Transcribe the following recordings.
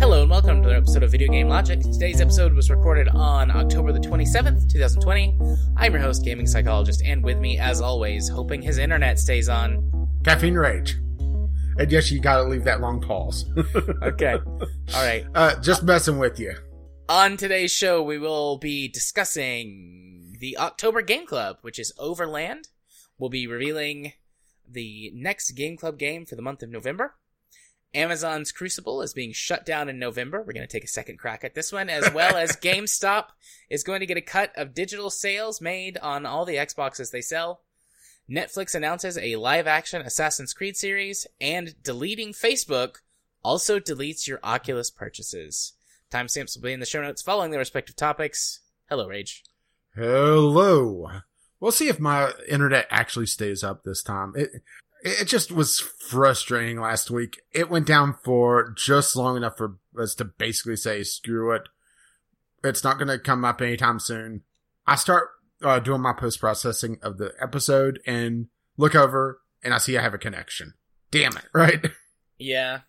Hello and welcome to another episode of Video Game Logic. Today's episode was recorded on October the 27th, 2020. I'm your host, gaming psychologist, and with me, as always, hoping his internet stays on. Caffeine Rage. And yes, you gotta leave that long pause. Okay. All right. uh, just messing with you. On today's show, we will be discussing the October Game Club, which is Overland. We'll be revealing the next Game Club game for the month of November. Amazon's Crucible is being shut down in November. We're going to take a second crack at this one, as well as GameStop is going to get a cut of digital sales made on all the Xboxes they sell. Netflix announces a live action Assassin's Creed series, and deleting Facebook also deletes your Oculus purchases. Timestamps will be in the show notes following the respective topics. Hello, Rage. Hello. We'll see if my internet actually stays up this time. It it just was frustrating last week. It went down for just long enough for us to basically say screw it. It's not going to come up anytime soon. I start uh, doing my post processing of the episode and look over and I see I have a connection. Damn it, right? Yeah.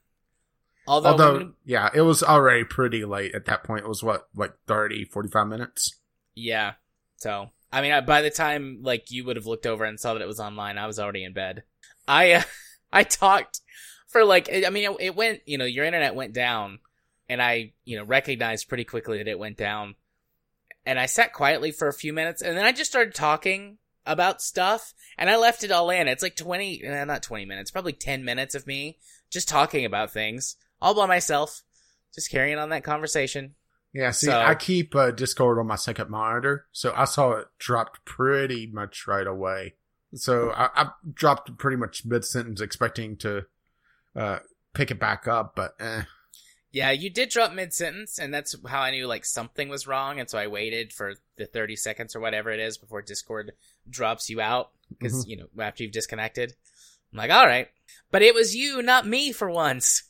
Although, Although, when- yeah, it was already pretty late at that point. It was what, like 30, 45 minutes? yeah. So, I mean, by the time like you would have looked over and saw that it was online, I was already in bed. I uh, I talked for like I mean, it, it went, you know, your internet went down, and I, you know, recognized pretty quickly that it went down. And I sat quietly for a few minutes, and then I just started talking about stuff, and I left it all in. It's like twenty, eh, not twenty minutes, probably ten minutes of me just talking about things all by myself, just carrying on that conversation. Yeah, see, So- I keep uh, Discord on my second monitor, so I saw it dropped pretty much right away. So I, I dropped pretty much mid sentence, expecting to uh, pick it back up, but eh. Yeah, you did drop mid sentence, and that's how I knew like something was wrong, and so I waited for the thirty seconds or whatever it is before Discord drops you out because you know after you've disconnected. I'm like, all right, but it was you, not me, for once.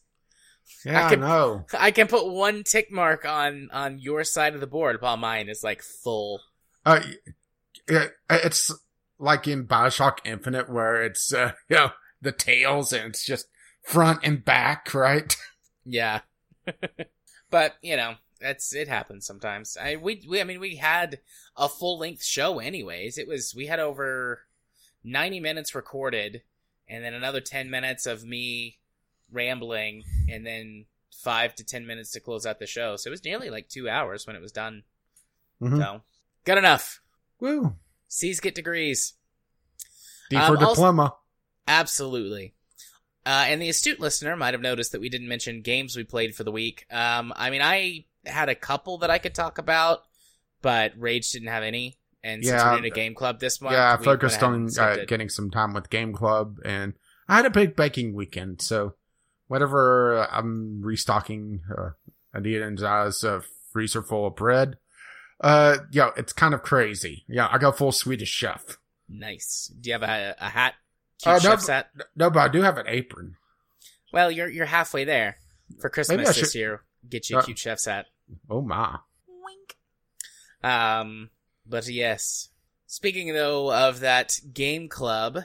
Yeah, I, can- know. I can put one tick mark on on your side of the board, while mine is like full. Uh, it, it's like in Bioshock Infinite, where it's uh, you know the tails and it's just front and back, right? Yeah, but you know, that's it happens sometimes. I we, we I mean we had a full length show anyways. It was we had over ninety minutes recorded, and then another ten minutes of me rambling, and then five to ten minutes to close out the show. So it was nearly like two hours when it was done. Mhm. So good enough. Woo! C's get degrees. D Um, for also- diploma. Absolutely. Uh, and the astute listener might have noticed that we didn't mention games we played for the week. Um, I mean, I had a couple that I could talk about, but Rage didn't have any. And since Yeah, we're doing a game club this month, yeah, I focused on uh, getting some time with Game Club, and I had a big baking weekend. So whatever uh, I'm restocking uh, Anita and Zai's uh, freezer full of bread. Uh, yeah, it's kind of crazy. Yeah, I go full Swedish chef. Nice. Do you have a, a hat? Cute Uh, no, chef's hat? No, but I do have an apron. Well, you're you're halfway there. For Maybe Christmas I this should- year, get you a Uh, cute chef's hat. Oh my! Wink. Um, but yes. Speaking though of that game club,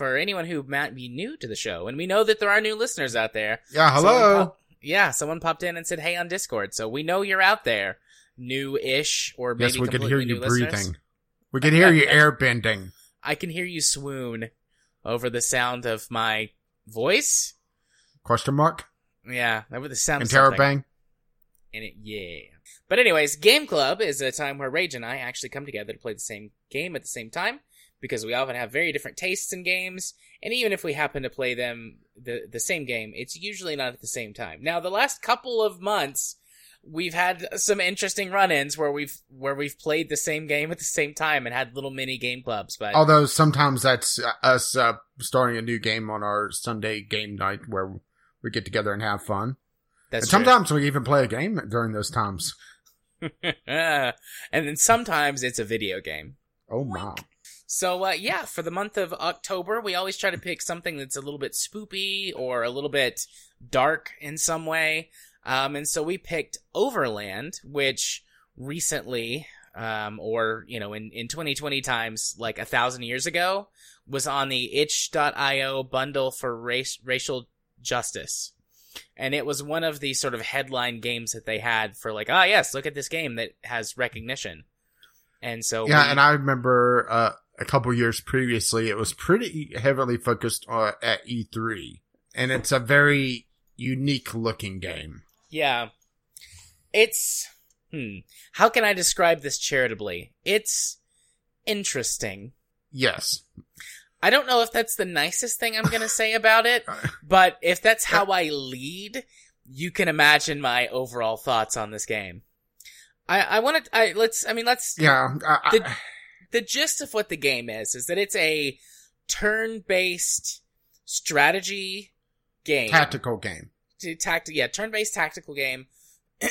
for anyone who might be new to the show, and we know that there are new listeners out there. Yeah, someone hello. pop- yeah, someone popped in and said, "Hey" on Discord, so we know you're out there, new-ish or maybe yes, we could hear you new listeners. breathing. We could hear you air bending. I can hear you swoon over the sound of my voice. Question mark? Yeah, that was the sound of something. Interrobang? in it. Yeah. But anyways, Game Club is a time where Rage and I actually come together to play the same game at the same time because we often have very different tastes in games, and even if we happen to play them the the same game, it's usually not at the same time. Now, the last couple of months we've had some interesting run-ins where we've where we've played the same game at the same time and had little mini game clubs, but Although sometimes that's uh, us uh, starting a new game on our Sunday game night where we get together and have fun. that's and true. sometimes we even play a game during those times. and then sometimes it's a video game. Oh my. So uh, yeah, for the month of October, we always try to pick something that's a little bit spoopy or a little bit dark in some way. Um, and so we picked Overland, which recently um, or you know, in in 2020 times, like a thousand years ago, was on the itch.io bundle for race racial justice. And it was one of the sort of headline games that they had for like, ah, yes, look at this game that has recognition. And so Yeah, we- and I remember uh, a couple years previously, it was pretty heavily focused uh, at E3, and it's a very unique looking game. Yeah. It's hmm. How can I describe this charitably? It's interesting. Yes, I don't know if that's the nicest thing I'm going to say about it, but if that's how I lead, you can imagine my overall thoughts on this game. I I want to I let's I mean let's yeah. I, I- The- the gist of what the game is is that it's a turn-based strategy game. tactical game. to tact yeah, turn-based tactical game,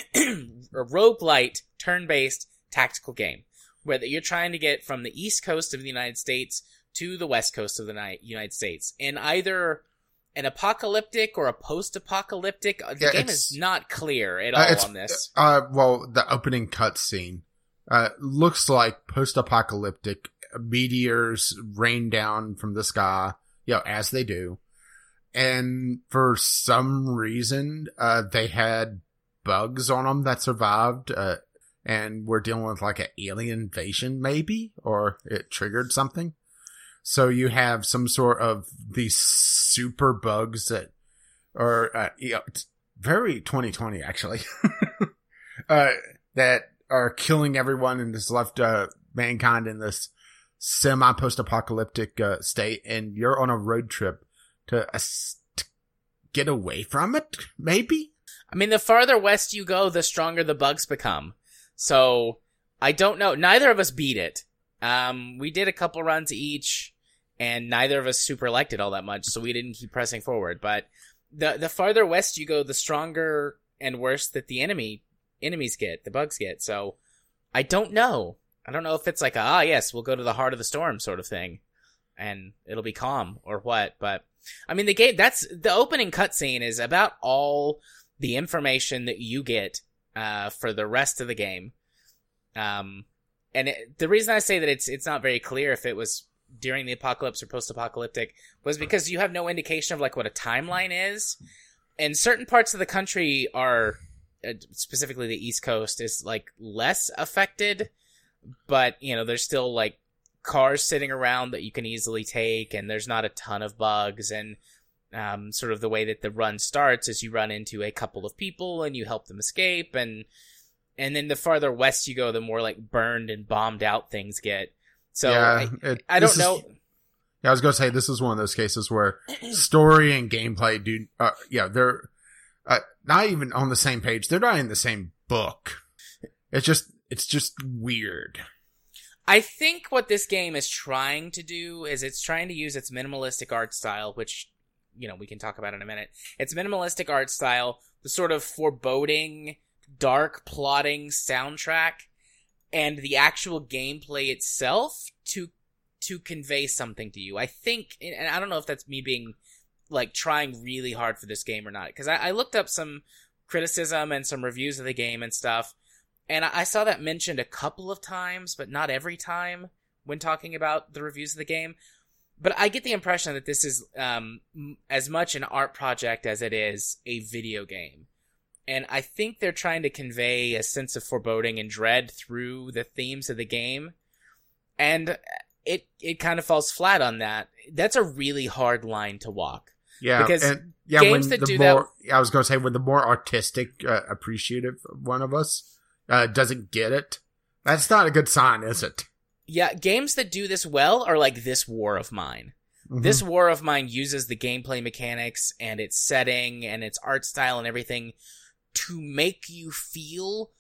or roguelite turn-based tactical game, where you're trying to get from the east coast of the United States to the west coast of the Ni- United States in either an apocalyptic or a post-apocalyptic. uh, The Yeah, game is not clear at Uh, all it's- on this. Uh, well, the opening cutscene uh, looks like post-apocalyptic meteors rain down from the sky, you know, as they do. And for some reason, uh, they had bugs on them that survived, uh, and we're dealing with like an alien invasion, maybe, or it triggered something. So you have some sort of these super bugs that are, uh, you know, it's very 2020 actually. uh, that are killing everyone and has left uh, mankind in this semi post apocalyptic uh, state, and you're on a road trip to, uh, to get away from it, maybe? I mean, the farther west you go, the stronger the bugs become. So I don't know. Neither of us beat it. Um, we did a couple runs each, and neither of us super liked it all that much, so we didn't keep pressing forward. But the the farther west you go, the stronger and worse that the enemy enemies get, the bugs get. So I don't know. I don't know if it's like a, ah yes, we'll go to the heart of the storm sort of thing, and it'll be calm or what. But I mean, the game that's the opening cutscene is about all the information that you get uh, for the rest of the game. Um, and it, the reason I say that it's it's not very clear if it was during the apocalypse or post-apocalyptic was because you have no indication of like what a timeline is, and certain parts of the country are specifically the East Coast is like less affected, but you know there's still like cars sitting around that you can easily take, and there's not a ton of bugs and um, sort of the way that the run starts is you run into a couple of people and you help them escape and and then the farther west you go the more like burned and bombed out things get so yeah, I, it- I don't is- know Yeah, I was gonna say this is one of those cases where story and gameplay do. Uh, yeah, they're uh, not even on the same page. They're not in the same book. It's just it's just weird. I think what this game is trying to do is it's trying to use its minimalistic art style, which, you know, we can talk about in a minute. Its minimalistic art style, the sort of foreboding, dark plotting soundtrack, and the actual gameplay itself to to convey something to you. I think, and I don't know if that's me being like trying really hard for this game or not, because I, I looked up some criticism and some reviews of the game and stuff, and I I saw that mentioned a couple of times, but not every time when talking about the reviews of the game. But I get the impression that this is um, as much an art project as it is a video game. And I think they're trying to convey a sense of foreboding and dread through the themes of the game. And it it kind of falls flat on that. That's a really hard line to walk. Yeah, Because and yeah, games when that the do that. I was gonna say when the more artistic, uh, appreciative one of us uh, doesn't get it, that's not a good sign, is it? Yeah, games that do this well are like this War of Mine. Mhm. This War of Mine uses the gameplay mechanics and its setting and its art style and everything to make you feel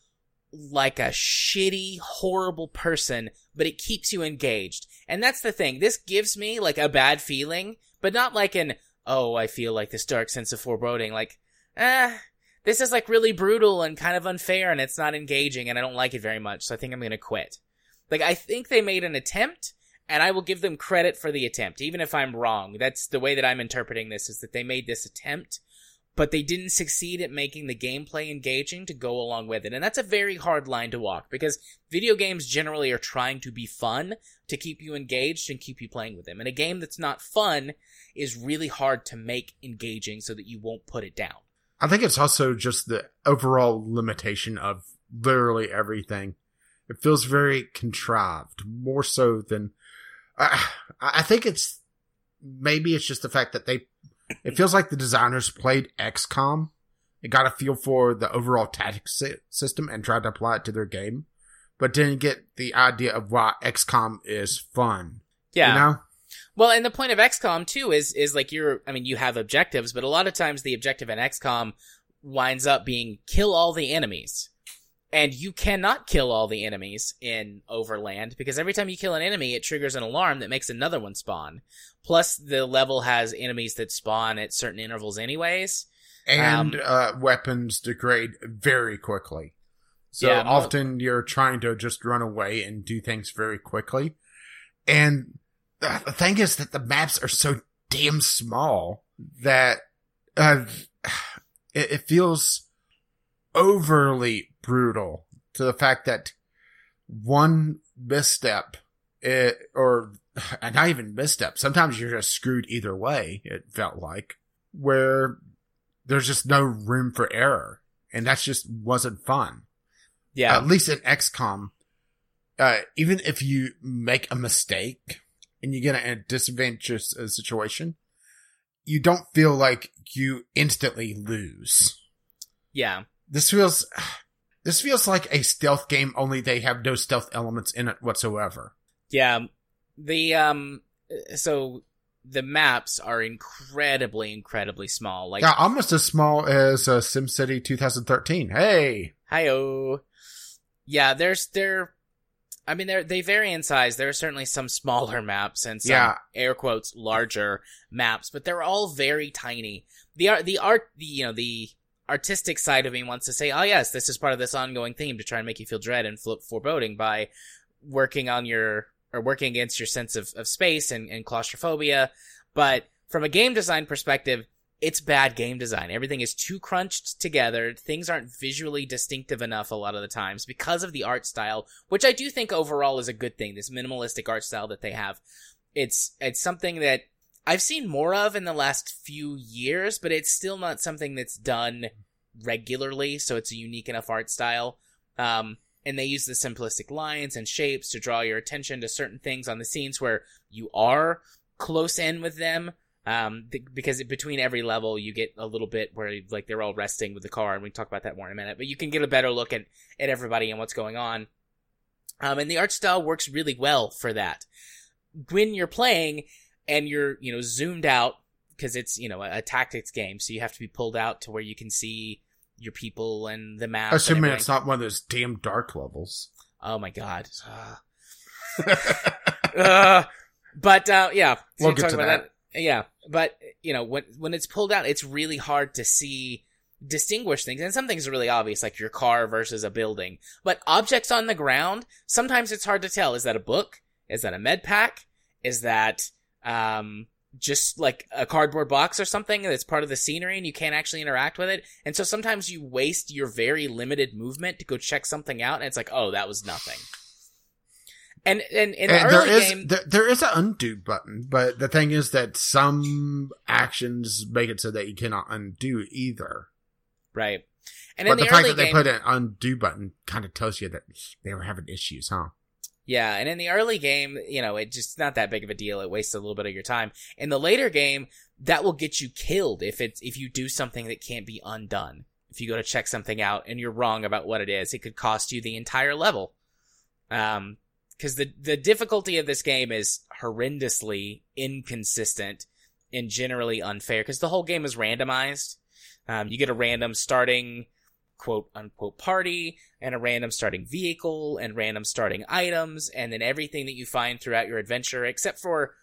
like a shitty, horrible person, but it keeps you engaged. And that's the thing. This gives me like a bad feeling, but not like an, oh, I feel like this dark sense of foreboding. Like, eh, this is like really brutal and kind of unfair and it's not engaging and I don't like it very much, so I think I'm gonna quit. Like, I think they made an attempt, and I will give them credit for the attempt, even if I'm wrong. That's the way that I'm interpreting this, is that they made this attempt, but they didn't succeed at making the gameplay engaging to go along with it. And that's a very hard line to walk because video games generally are trying to be fun to keep you engaged and keep you playing with them. And a game that's not fun is really hard to make engaging so that you won't put it down. I think it's also just the overall limitation of literally everything. It feels very contrived, more so than. Uh, I think it's maybe it's just the fact that they. It feels like the designers played XCOM. It got a feel for the overall tactics system and tried to apply it to their game, but didn't get the idea of why XCOM is fun. Yeah. You know? Well, and the point of XCOM too is is like you're I mean you have objectives, but a lot of times the objective in XCOM winds up being kill all the enemies. And you cannot kill all the enemies in Overland because every time you kill an enemy, it triggers an alarm that makes another one spawn. Plus, the level has enemies that spawn at certain intervals, anyways. And Um, uh, weapons degrade very quickly. So Yeah, often you're trying to just run away and do things very quickly. And the thing is that the maps are so damn small that uh, it, it feels overly brutal to the fact that one misstep it, or not even misstep. Sometimes you're just screwed either way. It felt like where there's just no room for error, and that just wasn't fun. Yeah. At least in XCOM, uh, even if you make a mistake and you get in a disadvantageous uh, situation, you don't feel like you instantly lose. yeah. This feels, this feels like a stealth game, only they have no stealth elements in it whatsoever. Yeah. The, um, so the maps are incredibly, incredibly small. Like, Yeah, almost as small as uh, SimCity 2013. Hey, Hi-oh. Yeah, there's there. I mean, they they vary in size. There are certainly some smaller maps and some Yeah. air quotes larger maps, but they're all very tiny. The art, the art, the you know the artistic side of me wants to say, oh yes, this is part of this ongoing theme to try and make you feel dread and flip foreboding by working on your or working against your sense of, of space and, and claustrophobia. But from a game design perspective, it's bad game design. Everything is too crunched together. Things aren't visually distinctive enough a lot of the times because of the art style, which I do think overall is a good thing. This minimalistic art style that they have. It's, it's something that I've seen more of in the last few years, but it's still not something that's done regularly. So it's a unique enough art style. Um, and they use the simplistic lines and shapes to draw your attention to certain things on the scenes where you are close in with them um, th- because between every level you get a little bit where like they're all resting with the car, and we can talk about that more in a minute. But you can get a better look at at everybody and what's going on. Um, and the art style works really well for that. When you're playing and you're you know zoomed out because it's you know a, a tactics game, so you have to be pulled out to where you can see your people and the map. assuming it's not one of those damn dark levels. Oh my god. uh, but uh, yeah, so We'll get talk to about that. Yeah, but you know when when it's pulled out, it's really hard to see distinguish things, and some things are really obvious, like your car versus a building. But objects on the ground, sometimes it's hard to tell. Is that a book? Is that a med pack? Is that um just like a cardboard box or something that's part of the scenery and you can't actually interact with it. And so sometimes you waste your very limited movement to go check something out and it's like, oh, that was nothing. And and in the And early is game there, there is an undo button, but the thing is that some actions make it so that you cannot undo either. Right. And but in the, the, fact early that they put an undo button kind of tells you that they were having issues, huh? yeah, and in the early game, you know, it just not that big of a deal. It wastes a little bit of your time. In the later game, that will get you killed if it's if you do something that can't be undone. If you go to check something out and you're wrong about what it is, it could cost you the entire level. Um, because the the difficulty of this game is horrendously inconsistent and generally unfair. Because the whole game is randomized. Um, you get a random starting quote unquote party and a random starting vehicle and random starting items and then everything that you find throughout your adventure except for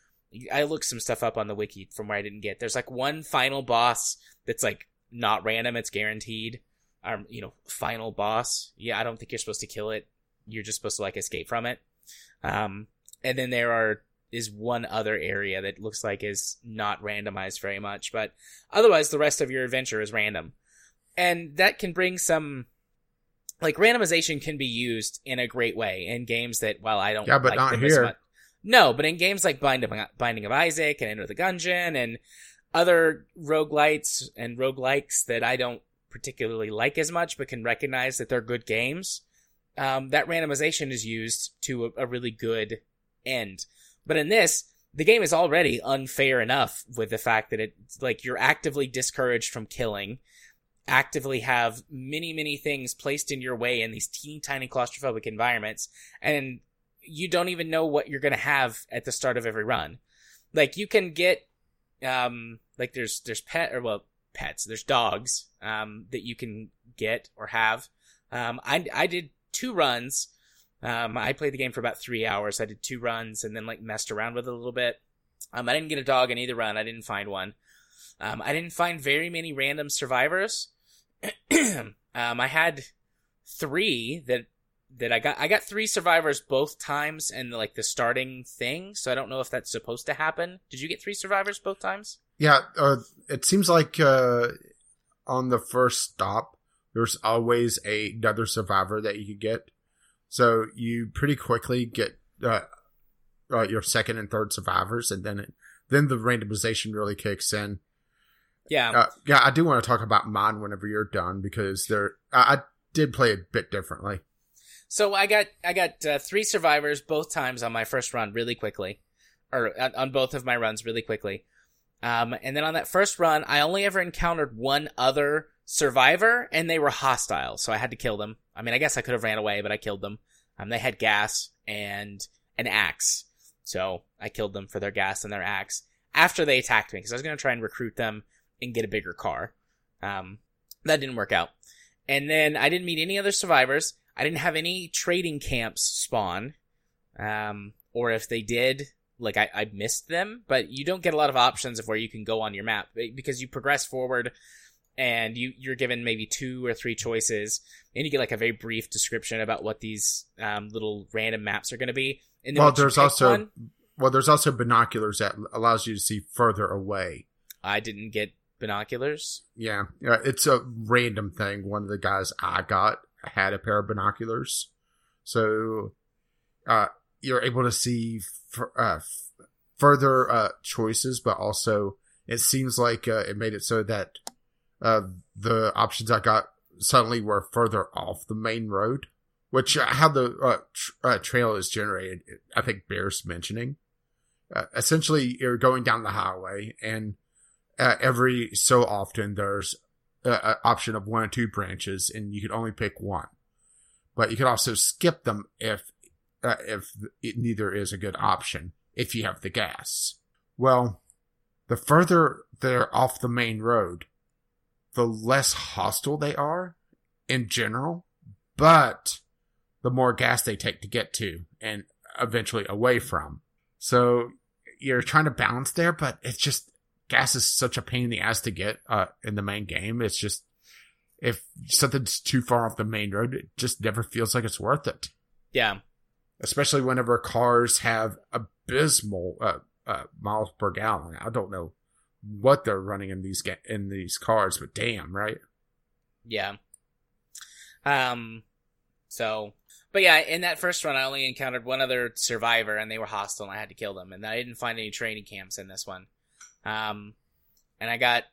I looked some stuff up on the wiki from where I didn't get. There's like one final boss that's like not random, it's guaranteed. Um, you know, final boss. Yeah, I don't think you're supposed to kill it. You're just supposed to like escape from it. Um, and then there are is one other area that looks like is not randomized very much, but otherwise the rest of your adventure is random. And that can bring some like randomization can be used in a great way in games that while I don't Yeah, but like not here. much- No, but in games like Bind of, Binding of Isaac and Enter the Gungeon and other roguelites and roguelikes that I don't particularly like as much but can recognize that they're good games, um, that randomization is used to a, a really good end. But in this, the game is already unfair enough with the fact that it's like you're actively discouraged from killing, actively have many, many things placed in your way in these teeny tiny claustrophobic environments, and you don't even know what you're going to have at the start of every run. Like you can get, um, like there's, there's pet, or well, pets, there's dogs, um, that you can get or have. Um, I, I did two runs. Um, I played the game for about three hours. I did two runs and then like messed around with it a little bit. Um, I didn't get a dog in either run. I didn't find one. Um, I didn't find very many random survivors. um, I had three that that I got. I got three survivors both times and like the starting thing. So I don't know if that's supposed to happen. Did you get three survivors both times? Yeah, uh, it seems like uh, on the first stop, there's always a, another survivor that you could get. So you pretty quickly get uh, uh, your second and third survivors, and then it, then the randomization really kicks in. Yeah. Uh, yeah, I do want to talk about mine whenever you're done because there I, I did play a bit differently. So I got I got uh, three survivors both times on my first run really quickly, or uh, on both of my runs really quickly. Um, and then on that first run, I only ever encountered one other survivor, and they were hostile, so I had to kill them. I mean, I guess I could have ran away, but I killed them. Um, they had gas and an axe, so I killed them for their gas and their axe after they attacked me because I was going to try and recruit them and get a bigger car. Um, that didn't work out. And then I didn't meet any other survivors. I didn't have any trading camps spawn. Um, or if they did, like I, I missed them, but you don't get a lot of options of where you can go on your map because you progress forward and you, you're given maybe two or three choices and you get like a very brief description about what these, um, little random maps are going to be. And Well, there's also one- well, there's also binoculars that allows you to see further away. I didn't get binoculars. Yeah, yeah, it's a random thing. One of the guys I got had a pair of binoculars, so uh, you're able to see f- uh, f- further uh, choices, but also it seems like uh, it made it so that uh, the options I got suddenly were further off the main road, which uh, how the uh, tr- uh, trail is generated, I think bears mentioning. Uh, essentially, you're going down the highway and uh, every so often there's an option of one or two branches and you can only pick one but you can also skip them if if it neither is a good option if you have the gas well the further they're off the main road the less hostile they are in general but the more gas they take to get to and eventually away from so you're trying to balance there but it's just gas is such a pain in the ass to get uh, in the main game. It's just if something's too far off the main road, it just never feels like it's worth it. Yeah. Especially whenever cars have abysmal uh, uh, miles per gallon. I don't know what they're running in these ga- in these cars, but damn, right? Yeah. Um, so, but yeah, in that first run, I only encountered one other survivor, and they were hostile, and I had to kill them. And I didn't find any training camps in this one. Um, and I got,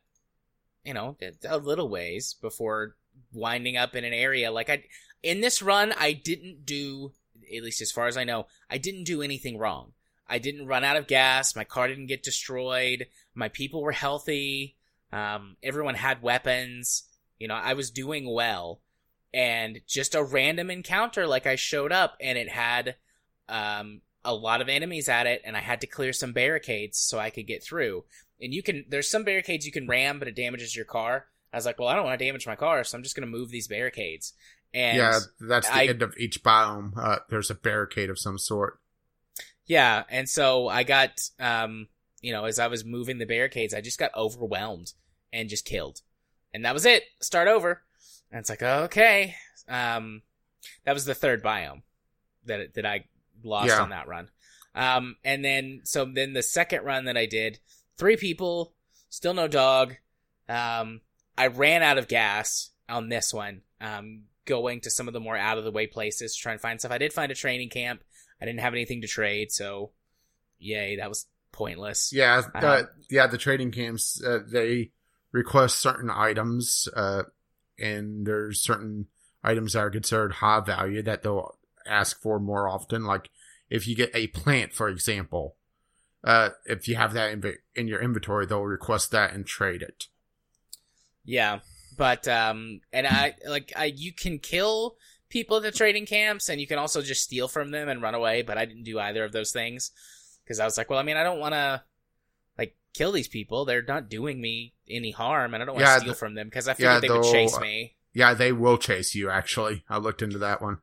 you know, a little ways before winding up in an area like I. In this run, I didn't do, at least as far as I know, I didn't do anything wrong. I didn't run out of gas. My car didn't get destroyed. My people were healthy. Um, everyone had weapons. You know, I was doing well. And just a random encounter, like I showed up and it had, um, a lot of enemies at it and I had to clear some barricades so I could get through. And you can, there's some barricades you can ram, but it damages your car. I was like, well, I don't want to damage my car, so I'm just going to move these barricades. And yeah, that's the I- end of each biome. Uh, there's a barricade of some sort. Yeah, and so I got, um, you know, as I was moving the barricades, I just got overwhelmed and just killed, and that was it. Start over, and it's like okay. Um, that was the third biome that that I lost Yeah. on that run. Um, and then so then the second run that I did, three people, still no dog. Um, I ran out of gas on this one. Um, going to some of the more out of the way places to try and find stuff. I did find a training camp. I didn't have anything to trade, so yay, that was pointless. Yeah, uh, yeah. The trading camps uh, they request certain items, uh, and there's certain items that are considered high value that they'll ask for more often. Like if you get a plant, for example, uh, if you have that in, in your inventory, they'll request that and trade it. Yeah, but um, and I like I you can kill people at the trading camps, and you can also just steal from them and run away. But I didn't do either of those things because I was like, well, I mean, I don't want to like kill these people. They're not doing me any harm, and I don't want to Yeah, steal from them because I yeah, figured they would chase me. Yeah, they will chase you. Actually, I looked into that one.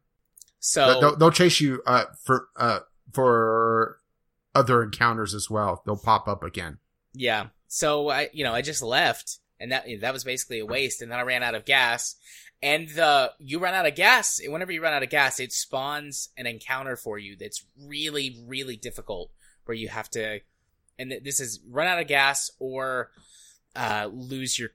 So they'll, they'll chase you uh, for uh, for other encounters as well. They'll pop up again. Yeah. So I, you know, I just left, and that that was basically a waste. And then I ran out of gas, and the you run out of gas. Whenever you run out of gas, it spawns an encounter for you that's really, really difficult. Where you have to, and this is run out of gas or uh, lose your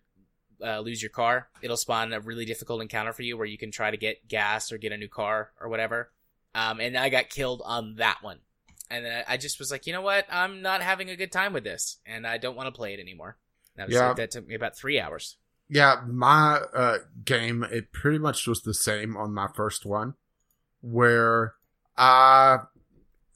uh, lose your car. It'll spawn a really difficult encounter for you where you can try to get gas or get a new car or whatever. Um, and I got killed on that one. And then I just was like, you know what? I'm not having a good time with this, and I don't want to play it anymore. That, was Yeah. like, that took me about three hours. Yeah, my uh, game it pretty much was the same on my first one, where I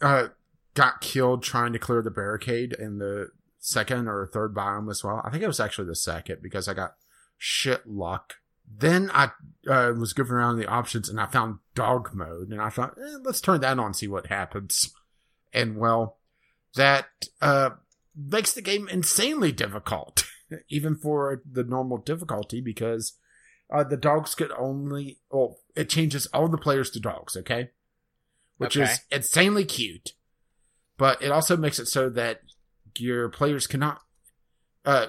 uh, got killed trying to clear the barricade in the second or third biome as well. I think it was actually the second because I got shit luck. Then I uh, was goofing around the options and I found dog mode, and I thought, eh, let's turn that on and see what happens. And well, that uh, makes the game insanely difficult, even for the normal difficulty, because uh, the dogs could only, well, it changes all the players to dogs, okay? Which Okay. is insanely cute, but it also makes it so that your players cannot uh,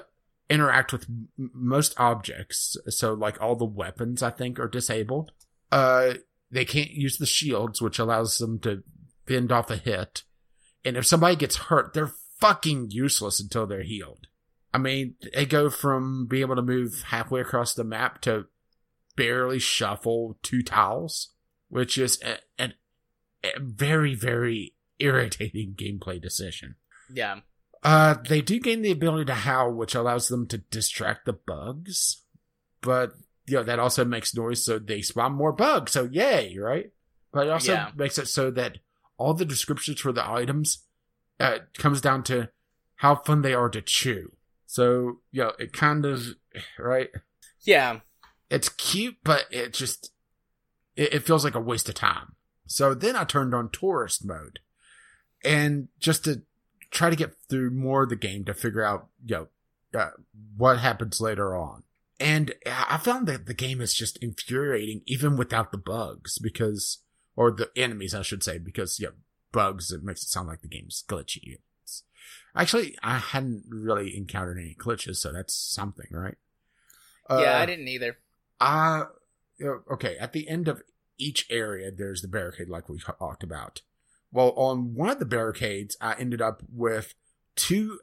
interact with m- most objects. So, like all the weapons, I think, are disabled. Uh, they can't use the shields, which allows them to fend off a hit. And if somebody gets hurt, they're fucking useless until they're healed. I mean, they go from being able to move halfway across the map to barely shuffle two tiles, which is a, an- a very, very irritating gameplay decision. Yeah. Uh, they do gain the ability to howl, which allows them to distract the bugs, but you know that also makes noise, so they spawn more bugs. So yay, right? But it also Yeah. makes it so that all the descriptions for the items uh, comes down to how fun they are to chew. So you know, it kind of right. Yeah. It's cute, but it just it, it feels like a waste of time. So then I turned on tourist mode, and just to try to get through more of the game to figure out you know uh, what happens later on. And I found that the game is just infuriating, even without the bugs, because or the enemies, I should say, because you yeah, bugs it makes it sound like the game's glitchy. It's, actually, I hadn't really encountered any glitches, so that's something, right? yeah, Uh, I didn't either. uh, okay. At the end of each area, there's the barricade, like we talked about. Well, on one of the barricades, I ended up with two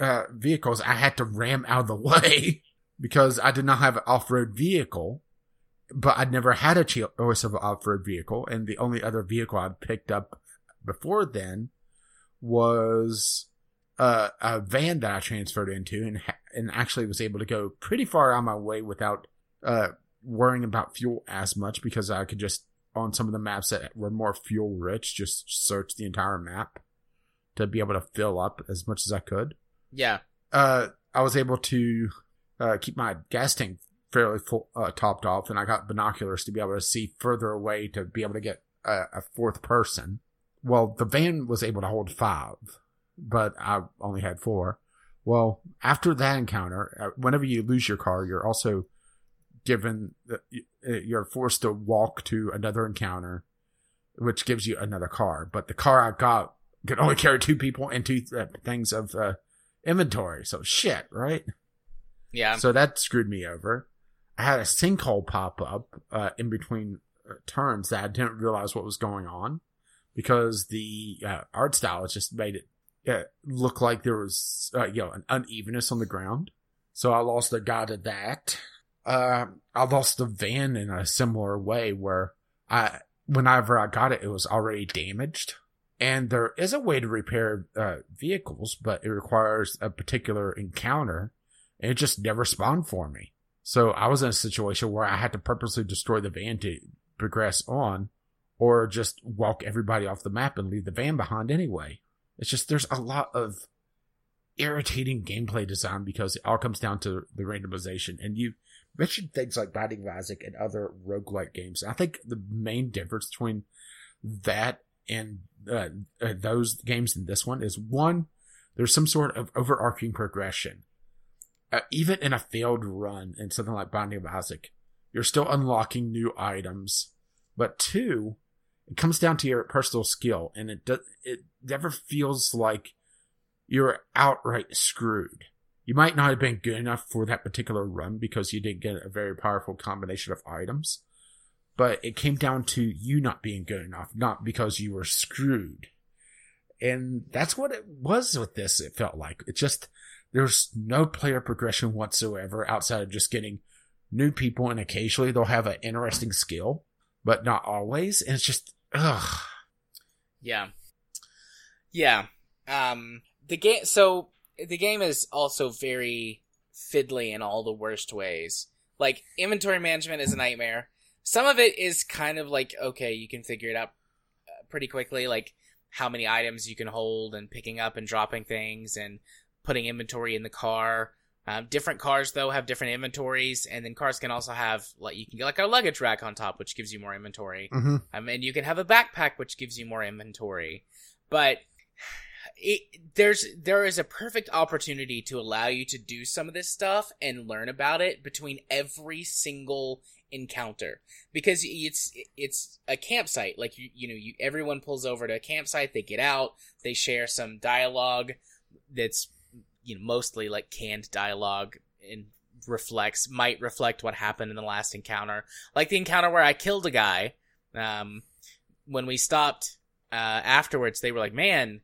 uh, vehicles I had to ram out of the way because I did not have an off-road vehicle. But I'd never had a choice of an off-road vehicle, and the only other vehicle I'd picked up before then was uh, a van that I transferred into, and ha- and actually was able to go pretty far on my way without uh, worrying about fuel as much because I could just on some of the maps that were more fuel rich, just search the entire map to be able to fill up as much as I could. Yeah. Uh, I was able to uh, keep my gas tank fairly full, uh, topped off, and I got binoculars to be able to see further away to be able to get a, a fourth person. Well, the van was able to hold five, but I only had four. Well, after that encounter, uh, whenever you lose your car, you're also given uh, you're forced to walk to another encounter, which gives you another car. But the car I got could only carry two people and two uh, things of uh, inventory. So shit, right? Yeah. So that screwed me over. I had a sinkhole pop up uh, in between uh, turns that I didn't realize what was going on. because the uh, art style has just made it uh, look like there was, uh, you know, an unevenness on the ground. So I lost a guy to that. Uh, I lost the van in a similar way where I, whenever I got it, it was already damaged. And there is a way to repair uh, vehicles, but it requires a particular encounter, and it just never spawned for me. So I was in a situation where I had to purposely destroy the van to progress on, or just walk everybody off the map and leave the van behind anyway. It's just there's a lot of irritating gameplay design because it all comes down to the randomization. And you mentioned things like Binding of Isaac and other roguelike games. I think the main difference between that and uh, uh, those games and this one is one, there's some sort of overarching progression. Uh, even in a failed run in something like Binding of Isaac, you're still unlocking new items. But two, it comes down to your personal skill, and it does, it never feels like you're outright screwed. You might not have been good enough for that particular run because you didn't get a very powerful combination of items, but it came down to you not being good enough, not because you were screwed. And that's what it was with this, it felt like. It just, there's no player progression whatsoever outside of just getting new people and occasionally they'll have an interesting skill, but not always. And it's just, ugh. Yeah. Yeah. Um, the game, so the game is also very fiddly in all the worst ways. Like, inventory management is a nightmare. Some of it is kind of like, okay, you can figure it out uh, pretty quickly, like how many items you can hold and picking up and dropping things and putting inventory in the car. Um, different cars though have different inventories, and then cars can also have like you can get like a luggage rack on top, which gives you more inventory. Mm-hmm. Um, and you can have a backpack, which gives you more inventory. But it, there's there is a perfect opportunity to allow you to do some of this stuff and learn about it between every single encounter. Because it's it's a campsite. Like you you know you everyone pulls over to a campsite they get out they share some dialogue that's you know mostly like canned dialogue and reflects might reflect what happened in the last encounter. Like the encounter where i killed a guy um when we stopped uh afterwards they were like man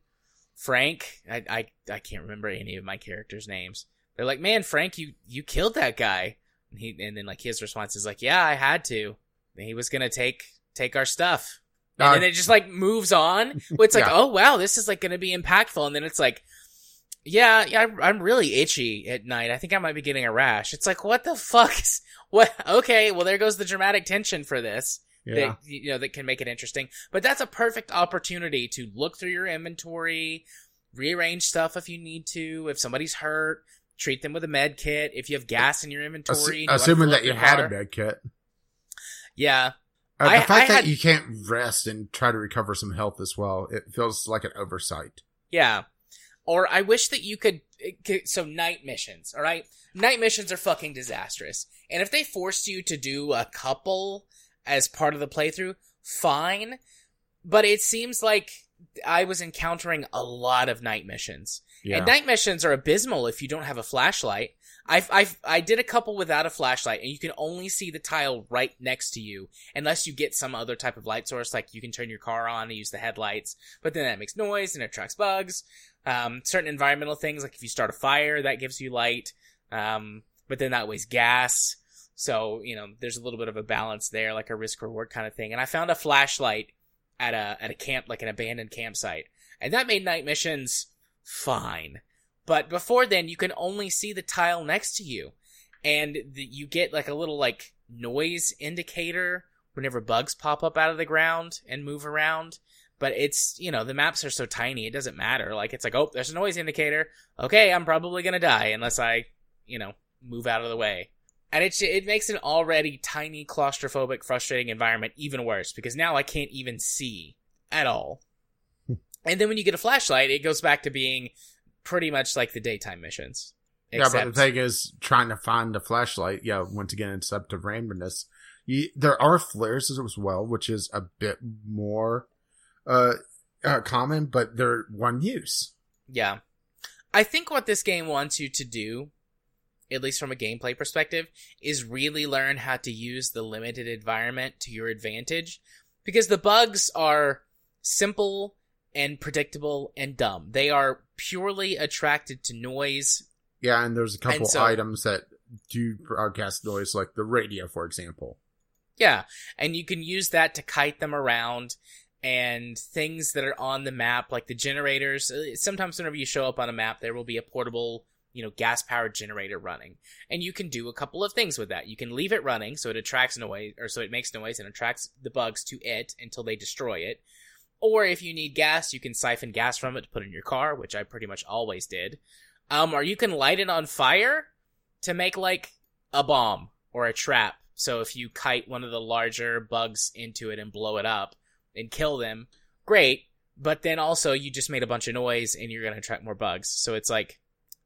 frank i i, I can't remember any of my characters names they're like man frank you you killed that guy and he and then like his response is like yeah i had to he was gonna take take our stuff and Uh, then it just like moves on it's like Yeah. oh wow this is like gonna be impactful and then it's like yeah, yeah, I'm- I'm really itchy at night. I think I might be getting a rash. It's like, what the fuck is, what? Okay, well, there goes the dramatic tension for this. Yeah. That, you know, that can make it interesting. But that's a perfect opportunity to look through your inventory, rearrange stuff if you need to. If somebody's hurt, treat them with a med kit. If you have gas in your inventory, Assu- assuming that you had car. a med kit. Yeah, Uh, the I- fact I that had- you can't rest and try to recover some health as well, it feels like an oversight. Yeah. Or I wish that you could. So, night missions, alright? Night missions are fucking disastrous. And if they forced you to do a couple as part of the playthrough, fine. But it seems like I was encountering a lot of night missions. Yeah. And night missions are abysmal if you don't have a flashlight. I I I did a couple without a flashlight, and you can only see the tile right next to you unless you get some other type of light source, like you can turn your car on and use the headlights. But then that makes noise and it attracts bugs. Um, certain environmental things, like if you start a fire, that gives you light. Um, but then that wastes gas. So you know, there's a little bit of a balance there, like a risk reward kind of thing. And I found a flashlight at a at a camp, like an abandoned campsite, and that made night missions fine. But before then, you can only see the tile next to you, and the, you get like a little like noise indicator whenever bugs pop up out of the ground and move around. But it's you know the maps are so tiny, it doesn't matter. Like it's like oh, there's a noise indicator. Okay, I'm probably gonna die unless I you know move out of the way. And it it makes an already tiny, claustrophobic, frustrating environment even worse because now I can't even see at all. and then when you get a flashlight, it goes back to being pretty much like the daytime missions. Yeah, but the thing is, trying to find a flashlight, yeah, once again, it's up to randomness. You, there are flares as well, which is a bit more uh, uh common, but they're one use. Yeah. I think what this game wants you to do, at least from a gameplay perspective, is really learn how to use the limited environment to your advantage. Because the bugs are simple and predictable and dumb. They are purely attracted to noise. Yeah, and there's a couple so- items that do broadcast noise, like the radio, for example. Yeah, and you can use that to kite them around and things that are on the map, like the generators. uh, Sometimes whenever you show up on a map, there will be a portable, you know, gas powered generator running, and you can do a couple of things with that. You can leave it running so it attracts noise, or so it makes noise and attracts the bugs to it until they destroy it. Or if you need gas, you can siphon gas from it to put in your car, which I pretty much always did. Um, or you can light it on fire to make like a bomb or a trap. So if you kite one of the larger bugs into it and blow it up and kill them, great. But then also you just made a bunch of noise and you're going to attract more bugs. So it's like,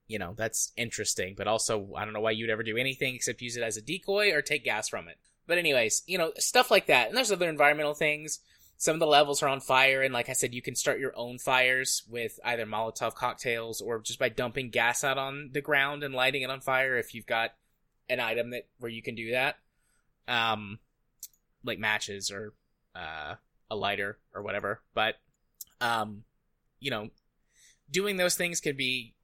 you know, that's interesting. But also, I don't know why you'd ever do anything except use it as a decoy or take gas from it. But anyways, you know, stuff like that. And there's other environmental things. Some of the levels are on fire, and like I said, you can start your own fires with either Molotov cocktails or just by dumping gas out on the ground and lighting it on fire if you've got an item that where you can do that. Um like matches or uh a lighter or whatever. But um you know, doing those things could be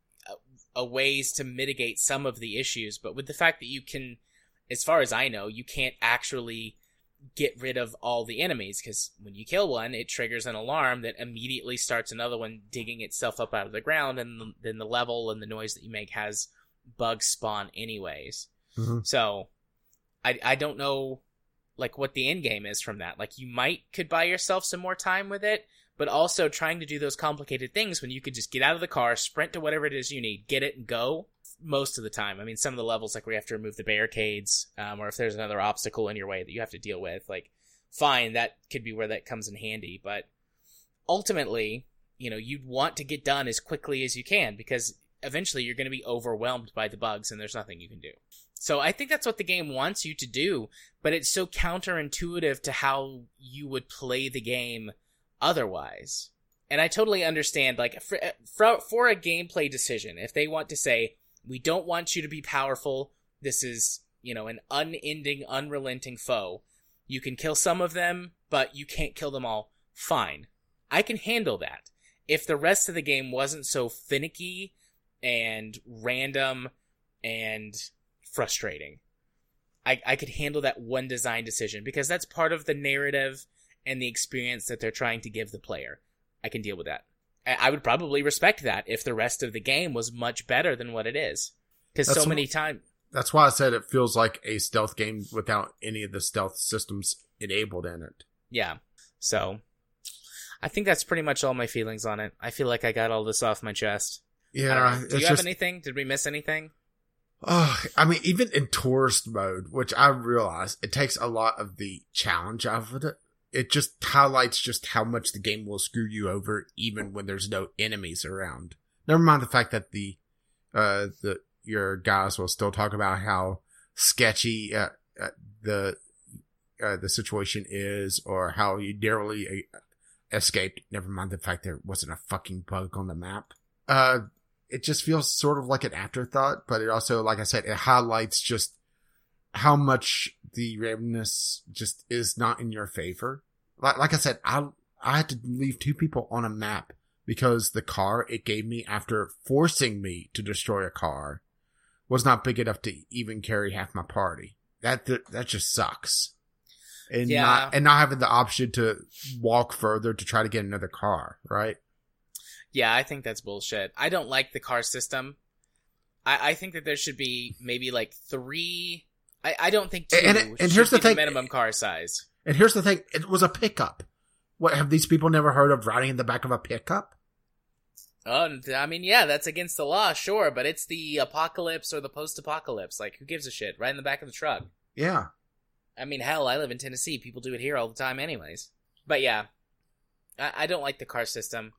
a, ways to mitigate some of the issues, but with the fact that you can as far as I know, you can't actually get rid of all the enemies because when you kill one, it triggers an alarm that immediately starts another one digging itself up out of the ground, and then the level and the noise that you make has bugs spawn anyways. Mhm. So, I I don't know like what the end game is from that. Like you might could buy yourself some more time with it, but also trying to do those complicated things when you could just get out of the car, sprint to whatever it is you need, get it and go. Most of the time, I mean, some of the levels like where you have to remove the barricades, um, or if there's another obstacle in your way that you have to deal with, like fine, that could be where that comes in handy. But ultimately, you know, you'd want to get done as quickly as you can because eventually you're going to be overwhelmed by the bugs and there's nothing you can do. So I think that's what the game wants you to do, but it's so counterintuitive to how you would play the game otherwise. And I totally understand, like, for, eh, for, for a gameplay decision, if they want to say, we don't want you to be powerful, this is, you know, an unending, unrelenting foe, you can kill some of them, but you can't kill them all, fine. I can handle that. If the rest of the game wasn't so finicky and random and frustrating. I, I could handle that one design decision because that's part of the narrative and the experience that they're trying to give the player. I can deal with that. I, would probably respect that if the rest of the game was much better than what it is. Because so many times, That's why I said it feels like a stealth game without any of the stealth systems enabled in it. yeah. So, I think that's pretty much all my feelings on it. I feel like I got all this off my chest. Yeah. Do you just. have anything? Did we miss anything? Oh, I mean, even in tourist mode, which I realize it takes a lot of the challenge out of it. It just highlights just how much the game will screw you over, even when there's no enemies around. Never mind the fact that the, uh, the your guys will still talk about how sketchy uh, uh, the uh, the situation is, or how you narrowly uh, escaped. Never mind the fact there wasn't a fucking bug on the map. Uh, it just feels sort of like an afterthought, but it also, like I said, it highlights just how much the randomness just is not in your favor. Like, like I said, I I had to leave two people on a map because the car it gave me after forcing me to destroy a car was not big enough to even carry half my party. That that, that just sucks. And Yeah. not and not having the option to walk further to try to get another car, right? Yeah, I think that's bullshit. I don't like the car system. I, I think that there should be maybe like three. I, I don't think two And- and- and here's the thing- minimum car size. And here's the thing: it was a pickup. What have these people never heard of riding in the back of a pickup? Oh, I mean, yeah, that's against the law, sure, but it's the apocalypse or the post-apocalypse. Like, who gives a shit? Right in the back of the truck. Yeah, I mean, hell, I live in Tennessee. People do it here all the time, anyways. But yeah, I, I don't like the car system.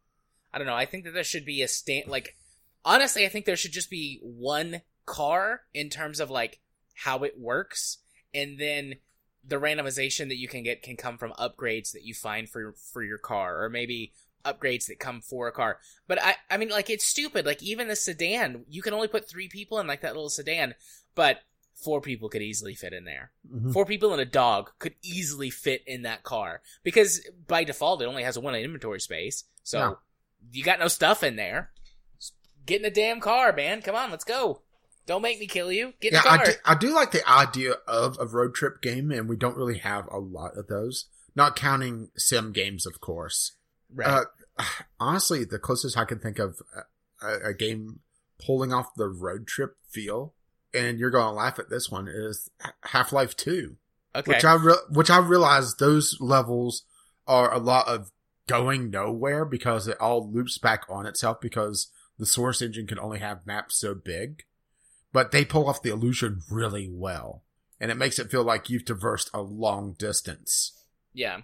I don't know. I think that there should be a stand. Like, honestly, I think there should just be one car in terms of like how it works, and then the randomization that you can get can come from upgrades that you find for for your car, or maybe upgrades that come for a car. But I, I mean, like, it's stupid. Like, even the sedan, you can only put three people in like that little sedan, but four people could easily fit in there. Mhm. Four people and a dog could easily fit in that car because by default it only has a one inventory space. So you got no stuff in there. Just Get in the damn car, man. Come on, let's go. Don't make me kill you. Get Yeah, the I do, I do like the idea of a road trip game, and we don't really have a lot of those. Not counting sim games, of course. right. Uh, honestly, the closest I can think of a, a game pulling off the road trip feel, and you're going to laugh at this one, is Half Life Two, okay. which I re- which I realize those levels are a lot of going nowhere because it all loops back on itself because the source engine can only have maps so big, but they pull off the illusion really well, and it makes it feel like you've traversed a long distance. Yeah.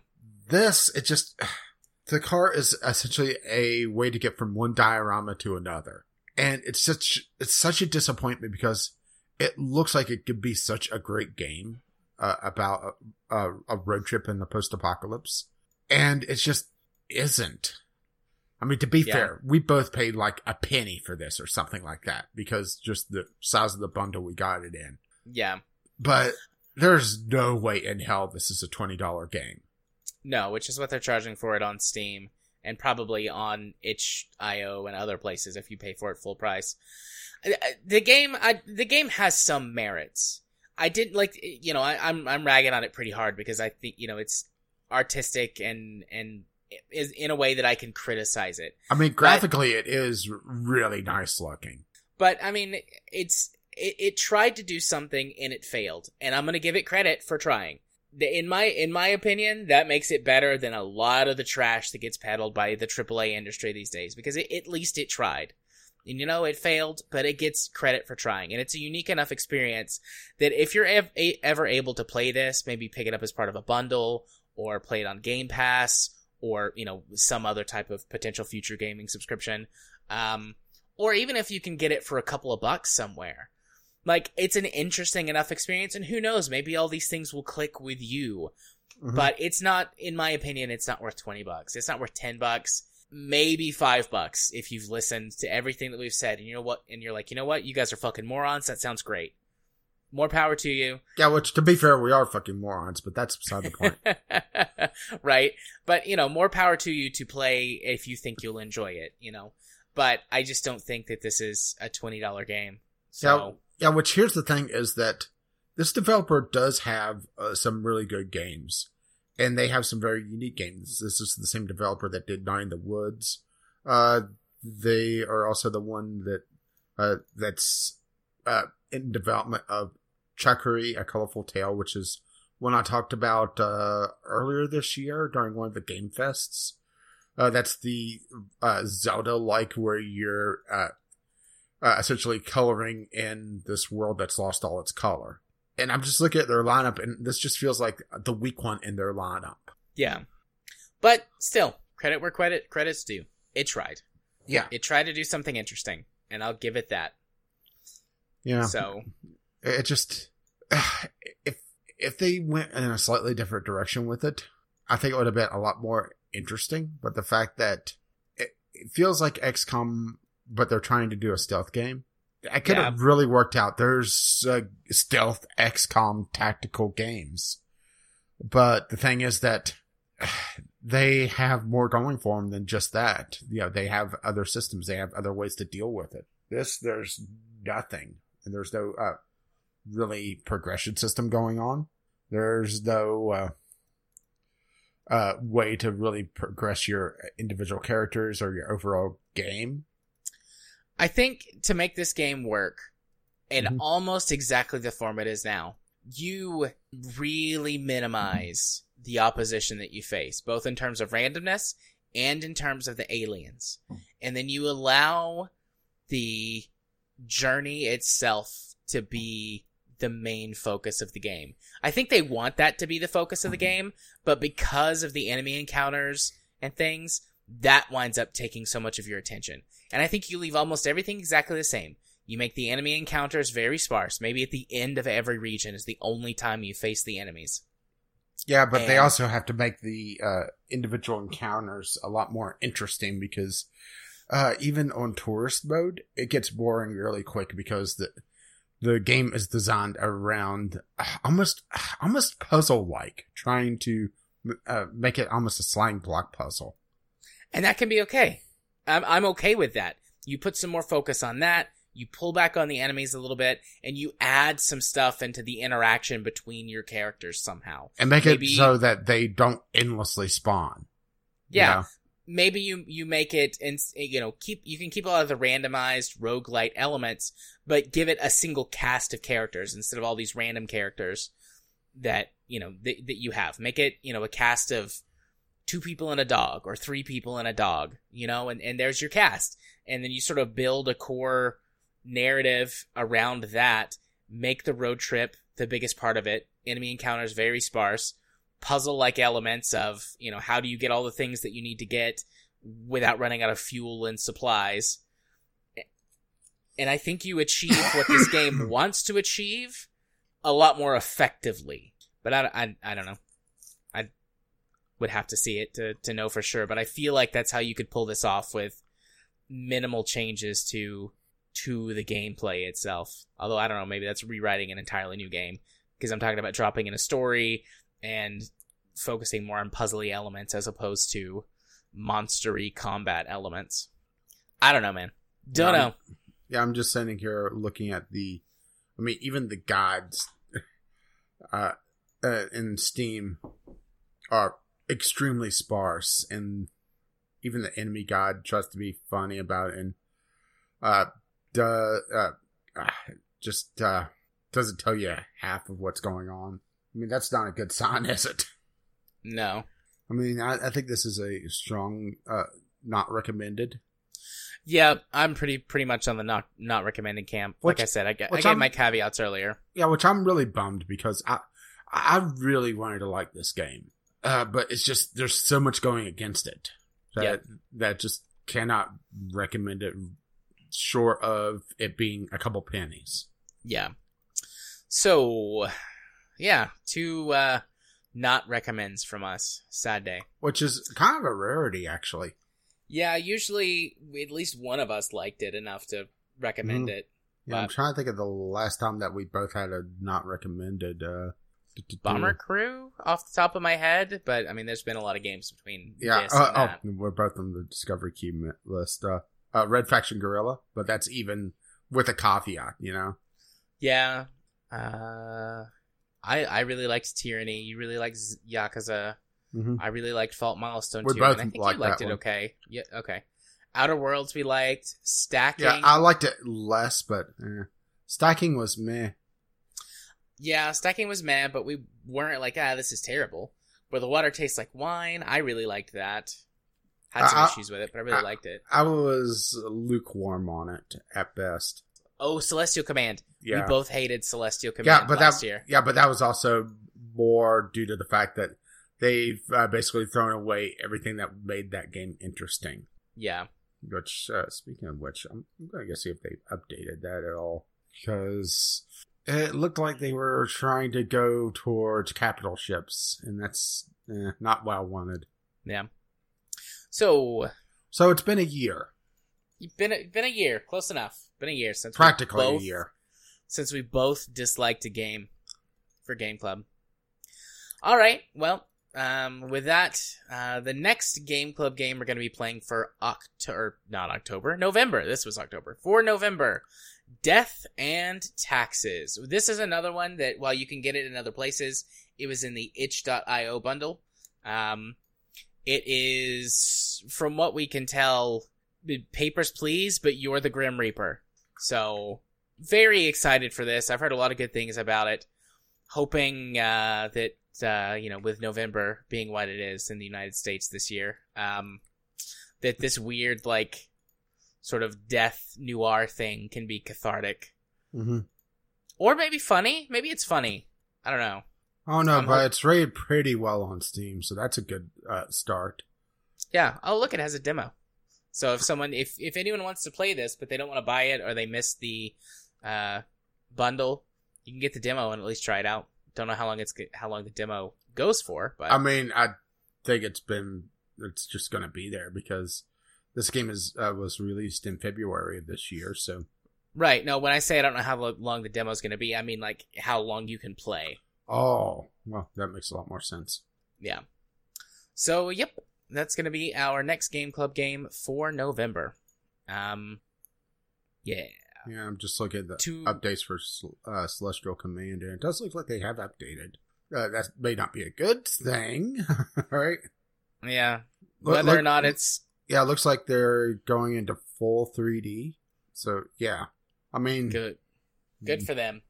this it just the car is essentially a way to get from one diorama to another. And it's such it's such a disappointment because it looks like it could be such a great game uh, about a, a, a road trip in the post-apocalypse. And it just isn't i mean to be Yeah. fair we both paid like a penny for this or something like that because just the size of the bundle we got it in Yeah. but there's no way in hell this is a $20 game No, which is what they're charging for it on Steam and probably on itch.io and other places if you pay for it full price. The game, I, the game has some merits. I didn't like, you know, I, I'm I'm ragging on it pretty hard because I think you know it's artistic and and is in a way that I can criticize it. I mean, graphically, it is really nice looking. But I mean, it's it, it tried to do something and it failed, and I'm gonna give it credit for trying. In my in my opinion, that makes it better than a lot of the trash that gets peddled by the AAA industry these days because it, at least it tried. And you know, it failed, but it gets credit for trying, and it's a unique enough experience that if you're ev- ever able to play this, maybe pick it up as part of a bundle or play it on Game Pass or you know some other type of potential future gaming subscription. Um, or even if you can get it for a couple of bucks somewhere. Like, it's an interesting enough experience, and who knows, maybe all these things will click with you. Mhm. But it's not, in my opinion, it's not worth 20 bucks. It's not worth 10 bucks, maybe 5 bucks if you've listened to everything that we've said, and you know what, and you're like, you know what, you guys are fucking morons, that sounds great. More power to you. yeah, which to be fair, we are fucking morons, but that's beside the point. right? But you know, more power to you to play if you think you'll enjoy it. You know, but I just don't think that this is a twenty dollar game. So yeah, which here's the thing is that this developer does have uh, some really good games, and they have some very unique games. This is the same developer that did Night in the Woods. Uh, they are also the one that uh, that's uh, in development of Chicory, A Colorful Tale, which is one I talked about uh, earlier this year during one of the game fests. Uh, that's the uh, Zelda like where you're uh, uh, essentially coloring in this world that's lost all its color. And I'm just looking at their lineup, and this just feels like the weak one in their lineup. yeah, but still, credit where credit credit's due. It tried. Yeah, It tried to do something interesting, and I'll give it that. yeah. So it just if if they went in a slightly different direction with it, I think it would have been a lot more interesting. But the fact that it, it feels like XCOM, but they're trying to do a stealth game, I could have really worked out. There's uh, stealth XCOM tactical games, but the thing is that they have more going for them than just that. You know, they have other systems, they have other ways to deal with it. This, there's nothing, and there's no uh, really progression system going on. There's no uh, uh, way to really progress your individual characters or your overall game. I think to make this game work in Mhm. almost exactly the form it is now, you really minimize the opposition that you face, both in terms of randomness and in terms of the aliens. And then you allow the journey itself to be the main focus of the game. I think they want that to be the focus of the game, but because of the enemy encounters and things, that winds up taking so much of your attention. And I think you leave almost everything exactly the same. You make the enemy encounters very sparse. Maybe at the end of every region is the only time you face the enemies. Yeah, but they also have to make the uh, individual encounters a lot more interesting because uh, even on tourist mode, it gets boring really quick because the the game is designed around uh, almost almost puzzle like, trying to uh, make it almost a sliding block puzzle. And that can be okay. I'm, I'm okay with that. You put some more focus on that. You pull back on the enemies a little bit, and you add some stuff into the interaction between your characters somehow. And make Maybe- it so that they don't endlessly spawn. you Yeah, know? Maybe you you make it and you know keep you can keep a lot of the randomized roguelite elements but give it a single cast of characters instead of all these random characters that you know that, that you have. Make it you know a cast of two people and a dog or three people and a dog you know and, and there's your cast. And then you sort of build a core narrative around that make the road trip the biggest part of it. Enemy encounters very sparse puzzle like elements of you know how do you get all the things that you need to get without running out of fuel and supplies? And i think you achieve what this game wants to achieve a lot more effectively. But i, I, I don't know. I would have to see it to, to know for sure. But i feel like that's how you could pull this off with minimal changes to to the gameplay itself. Although i don't know maybe that's rewriting an entirely new game. Because i'm talking about dropping in a story and focusing more on puzzly elements as opposed to monstery combat elements. I don't know, man. Don't Yeah, know. Yeah, I'm just sitting here looking at the. I mean, even the gods, uh, uh, in Steam, are extremely sparse, and even the enemy god tries to be funny about it, and uh, duh, uh, uh, just uh, doesn't tell you half of what's going on. I mean, that's not a good sign, is it? No. I mean, I, I think this is a strong, uh, not recommended. Yeah, I'm pretty pretty much on the not not recommended camp. Like Which- I said, I, I gave I'm- my caveats earlier. Yeah, which I'm really bummed because I I really wanted to like this game, uh, but it's just there's so much going against it that Yep. that just cannot recommend it short of it being a couple pennies. Yeah. So, yeah, two uh not recommends from us. Sad day. Which is kind of a rarity, actually. Yeah, usually at least one of us liked it enough to recommend it. Yeah, I'm trying to think of the last time that we both had a not recommended. Uh, Bomber Crew off the top of my head, but I mean, there's been a lot of games between Yeah, uh, oh, we're both on the Discovery Cube list. Uh, uh, Red Faction Guerrilla, but that's even with a caveat, you know. Yeah. Uh, I I really liked Tyranny. You really liked Yakuza. Mm-hmm. I really liked Fault Milestone We too. both and I think liked you liked it one. okay. Yeah, okay. Outer Worlds we liked. Stacking. Yeah, I liked it less, but eh. stacking was meh. Yeah, stacking was mad, but we weren't like, ah, this is terrible. Where the water tastes like wine, I really liked that. Had some Uh, issues with it, but I really uh, liked it. I was lukewarm on it at best. Oh, Celestial Command. Yeah, We both hated Celestial Command yeah, but last that year. yeah, but that was also more due to the fact that they've uh, basically thrown away everything that made that game interesting. Yeah. Which, uh, speaking of which, I'm, I'm going to see if they updated that at all because it looked like they were trying to go towards capital ships, and that's eh, not what I wanted. Yeah. So, So it's been a year, been a, been a year, close enough. Been a year since we practically both, a year. since we both disliked a game for Game Club. All right, well, um, with that, uh, the next Game Club game we're going to be playing for October, not October, November. This was October for November. Death and Taxes. This is another one that while you can get it in other places, it was in the itch.io bundle. Um, it is, from what we can tell, papers please, but you're the Grim Reaper. So, very excited for this. I've heard a lot of good things about it. Hoping uh, that uh, you know, with November being what it is in the United States this year, um, that this weird like sort of death noir thing can be cathartic, Mm-hmm. or maybe funny. Maybe it's funny. I don't know. Oh no, I'm but it's rated pretty well on Steam, so that's a good uh, start. Yeah. Oh, look, it has a demo. So if someone, if if anyone wants to play this, but they don't want to buy it or they missed the uh, bundle, you can get the demo and at least try it out. Don't know how long it's how long the demo goes for, but I mean, I think it's been it's just going to be there because this game is uh, was released in February of this year, so Right. No, when I say I don't know how long the demo's going to be, I mean like how long you can play. Oh, well, that makes a lot more sense. Yeah. So, yep, that's going to be our next game club game for November. Um, yeah. Yeah, I'm just looking at the Two- updates for uh, Celestial Command, and it does look like they have updated. Uh, that may not be a good thing, right? Yeah. Look- Whether or not it's Yeah, it looks like they're going into full 3D. So, yeah. I mean, good, good for them.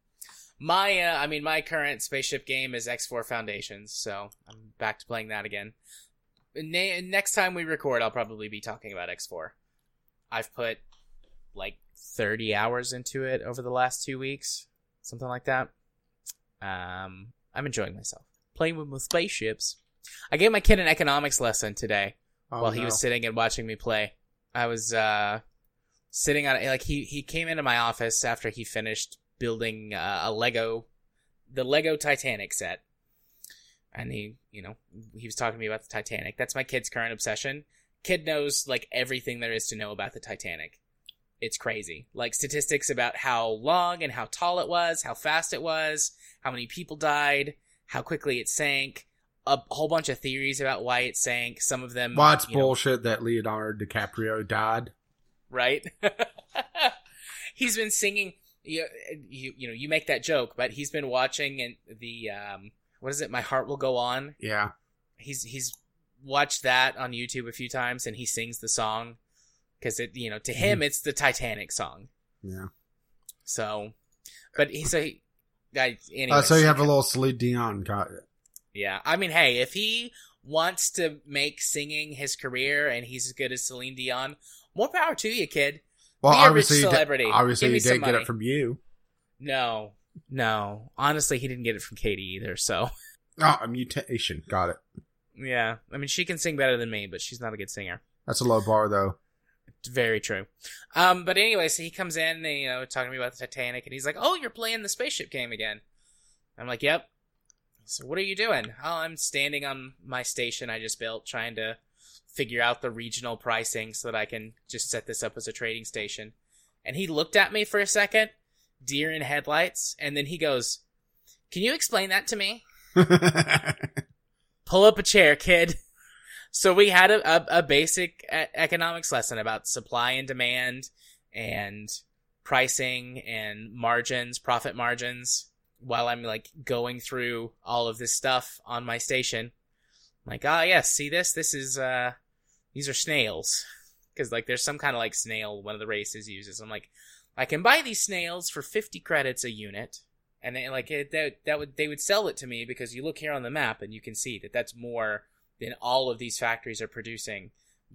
My, uh, I mean, my current spaceship game is X4 Foundations, so I'm back to playing that again. Ne- next time we record, I'll probably be talking about X4. I've put like 30 hours into it over the last two weeks, something like that. Um, I'm enjoying myself playing with my spaceships. I gave my kid an economics lesson today oh, while he no. was sitting and watching me play. I was uh sitting on like he he came into my office after he finished building uh, a Lego the Lego Titanic set. And he, you know, he was talking to me about the Titanic. That's my kid's current obsession. Kid knows like everything there is to know about the Titanic. It's crazy. Like statistics about how long and how tall it was, how fast it was, how many people died, how quickly it sank, a whole bunch of theories about why it sank. Some of them Well, it's you know, bullshit that Leonardo DiCaprio died. right? he's been singing. You, you you know you make that joke, but he's been watching and the um what is it? My heart will go on. Yeah. He's he's watched that on YouTube a few times, and he sings the song because it you know to him it's the Titanic song. Yeah. So, but he's so he. I, Uh, so you have a little Celine Dion. co- Yeah, I mean, hey, if he wants to make singing his career and he's as good as Celine Dion, more power to you, kid. Well, Be a rich obviously, you did- celebrity. obviously, Give me he some did get money. it from you. No, no. Honestly, he didn't get it from Katie either. So, Oh, a mutation. Got it. yeah. I mean, she can sing better than me, but she's not a good singer. That's a low bar, though. It's very true. Um, but anyway, so he comes in, and, you know, talking to me about the Titanic, and he's like, "Oh, you're playing the spaceship game again." I'm like, "Yep." So what are you doing? Oh, I'm standing on my station I just built, trying to figure out the regional pricing so that I can just set this up as a trading station. And he looked at me for a second, deer in headlights, and then he goes, "Can you explain that to me?" pull up a chair, kid. So we had a, a, a basic e- economics lesson about supply and demand and pricing and margins, profit margins, while I'm like going through all of this stuff on my station. I'm like, ah, yes, see this? This is, uh, these are snails. Cause like there's some kind of like snail one of the races uses. I'm like, I can buy these snails for 50 credits a unit. And then, like it, that, that would they would sell it to me because you look here on the map and you can see that that's more than all of these factories are producing.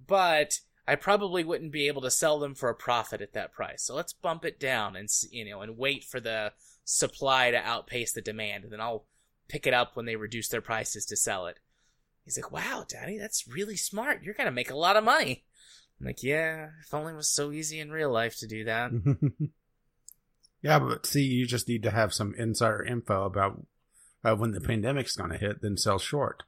But I probably wouldn't be able to sell them for a profit at that price. So let's bump it down and you know and wait for the supply to outpace the demand, and then I'll pick it up when they reduce their prices to sell it. He's like, "Wow, Daddy, that's really smart. You're gonna make a lot of money." I'm like, "Yeah, if only it was so easy in real life to do that." yeah, but see, you just need to have some insider info about uh, when the pandemic's going to hit, then sell short.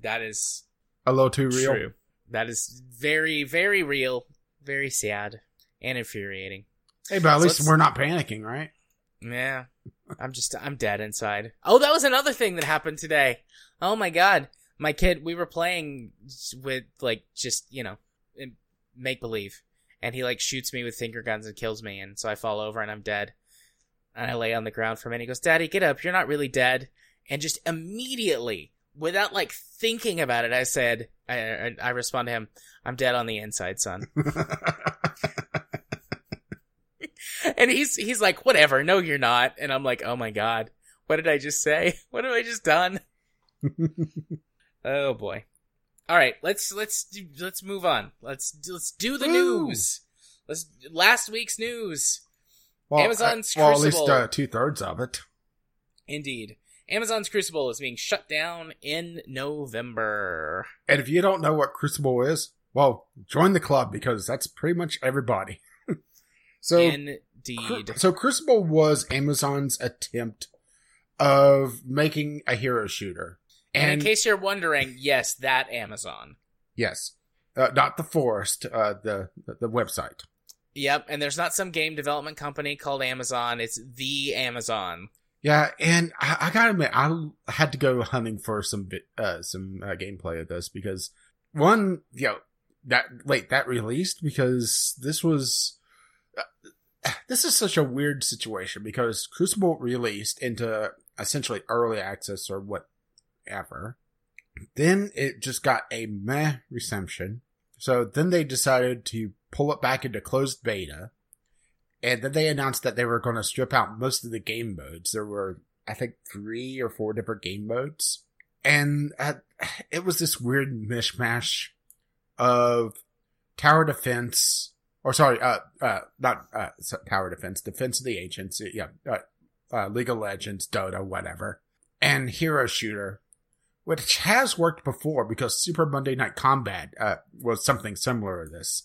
That is A little too real. True. That is very, very real, very sad, and infuriating. Hey, but at So least we're not panicking, right? Yeah. I'm just, I'm dead inside. Oh, that was another thing that happened today. Oh my god. My kid, we were playing with, like, just, you know, make believe. And he, like, shoots me with finger guns and kills me. And so I fall over and I'm dead. And I lay on the ground for a minute. He goes, Daddy, get up. You're not really dead. And just immediately, without, like, thinking about it, I said, I, I, I respond to him, I'm dead on the inside, son. and he's he's like, whatever, no, you're not. And I'm like, oh my god, what did I just say? What have I just done? oh boy. All right, let's let's let's move on. Let's let's do the Woo. news. Let's last week's news. well, Amazon's uh, well, at least Crucible. uh, two thirds of it. Indeed, Amazon's Crucible is being shut down in November. And if you don't know what Crucible is, well, join the club because that's pretty much everybody. so, Indeed. So Crucible was Amazon's attempt of making a hero shooter. And And in case you're wondering, yes, that Amazon. yes, uh, not the forest, uh, the, the website. Yep, and there's not some game development company called Amazon. It's the Amazon. Yeah, and I, I gotta admit, I had to go hunting for some uh, some uh, gameplay of this because one, you know, that wait that released because this was uh, this is such a weird situation because Crucible released into essentially early access or whatever. Then it just got a meh reception. So then they decided to pull it back into closed beta. And then they announced that they were going to strip out most of the game modes. There were, I think, three or four different game modes. And uh, it was this weird mishmash of tower defense, or sorry, uh, uh, not, uh, tower defense, defense of the ancients, yeah, uh, uh, League of Legends, Dota, whatever, and hero shooter, which has worked before because Super Monday Night Combat, uh, was something similar to this.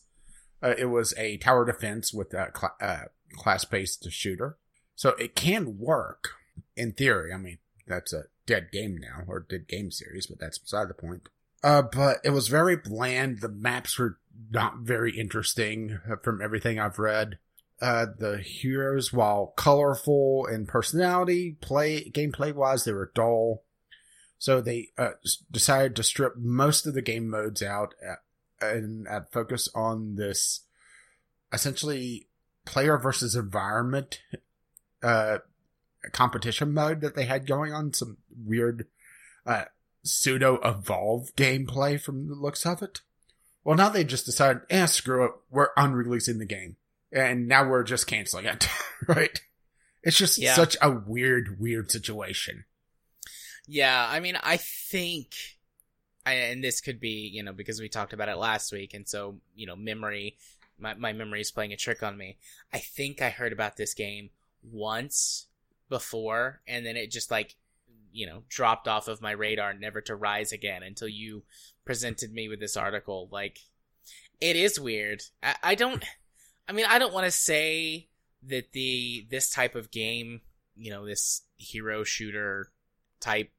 Uh, it was a tower defense with a cl- uh, class-based shooter. So it can work in theory. I mean, that's a dead game now or dead game series, but that's beside the point. Uh, but it was very bland. The maps were not very interesting uh, from everything I've read. Uh, the heroes, while colorful in personality, play, gameplay wise, they were dull. So they, uh, decided to strip most of the game modes out uh, and uh, focus on this essentially player versus environment, uh, competition mode that they had going on. Some weird, uh, pseudo evolve gameplay from the looks of it. Well, now they just decided, eh, screw it. We're unreleasing the game. And now we're just canceling it. right? It's just yeah. such a weird, weird situation. Yeah. I mean, I think, and this could be, you know, because we talked about it last week. And so, you know, memory, my, my memory is playing a trick on me. I think I heard about this game once before and then it just like you know dropped off of my radar never to rise again until you presented me with this article like it is weird i, I don't i mean i don't want to say that the this type of game you know this hero shooter type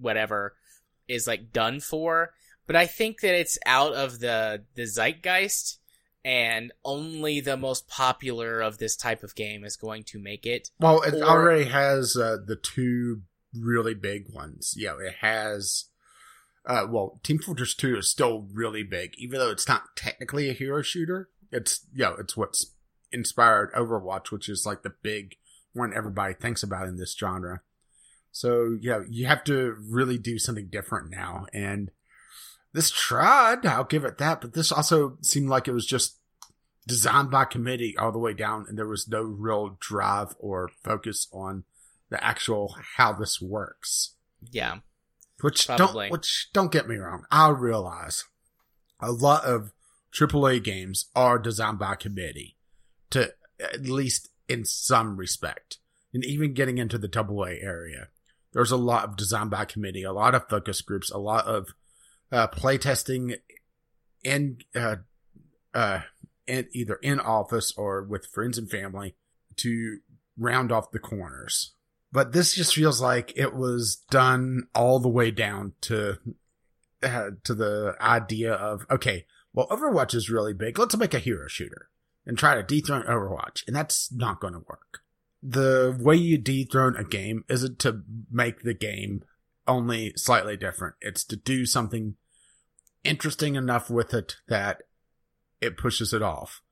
whatever is like done for but i think that it's out of the the zeitgeist and only the most popular of this type of game is going to make it. Well, it or, already has uh, the two really big ones. yeah it has. Uh, well, Team Fortress 2 is still really big, even though it's not technically a hero shooter. It's, you know, it's what's inspired Overwatch, which is like the big one everybody thinks about in this genre. So, yeah, you have to really do something different now. And this tried, I'll give it that, but this also seemed like it was just designed by committee all the way down and there was no real drive or focus on the actual how this works. Yeah. Which probably. don't which don't get me wrong. I realize a lot of AAA games are designed by committee to at least in some respect. And even getting into the AA area, there's a lot of design by committee, a lot of focus groups, a lot of uh, playtesting in uh, uh, either in office or with friends and family to round off the corners. But this just feels like it was done all the way down to uh, to the idea of okay, well, Overwatch is really big. Let's make a hero shooter and try to dethrone Overwatch, and that's not going to work. The way you dethrone a game isn't to make the game only slightly different. It's to do something interesting enough with it that it pushes it off.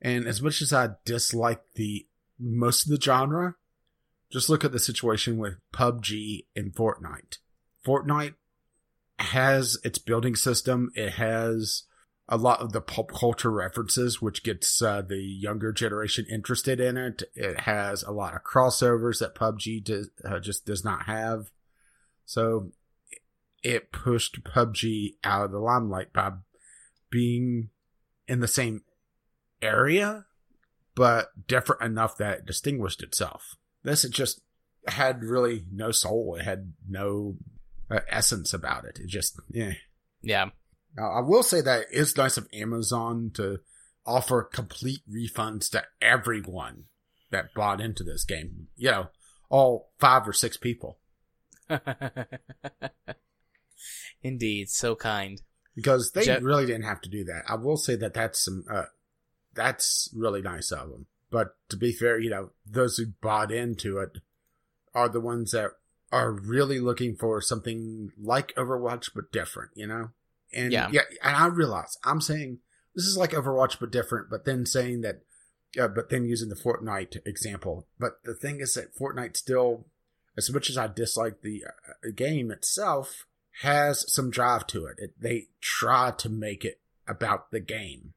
And as much as I dislike the most of the genre, just look at the situation with PUBG and Fortnite. Fortnite has its building system. It has a lot of the pop culture references, which gets uh, the younger generation interested in it. It has a lot of crossovers that PUBG does, uh, just does not have. So it pushed PUBG out of the limelight by being in the same area, but different enough that it distinguished itself. This it just had really no soul. It had no uh, essence about it. It just, yeah. Yeah. Now, I will say that it's nice of Amazon to offer complete refunds to everyone that bought into this game. You know, all five or six people. Indeed, so kind. Because they Je- really didn't have to do that. I will say that that's some, uh, that's really nice of them. But to be fair, you know, those who bought into it are the ones that are really looking for something like Overwatch but different, you know? And Yeah. yeah, and I realize I'm saying this is like Overwatch but different, but then saying that, uh, but then using the Fortnite example. But the thing is that Fortnite still, as much as I dislike the uh, game itself, has some drive to it. it. They try to make it about the game.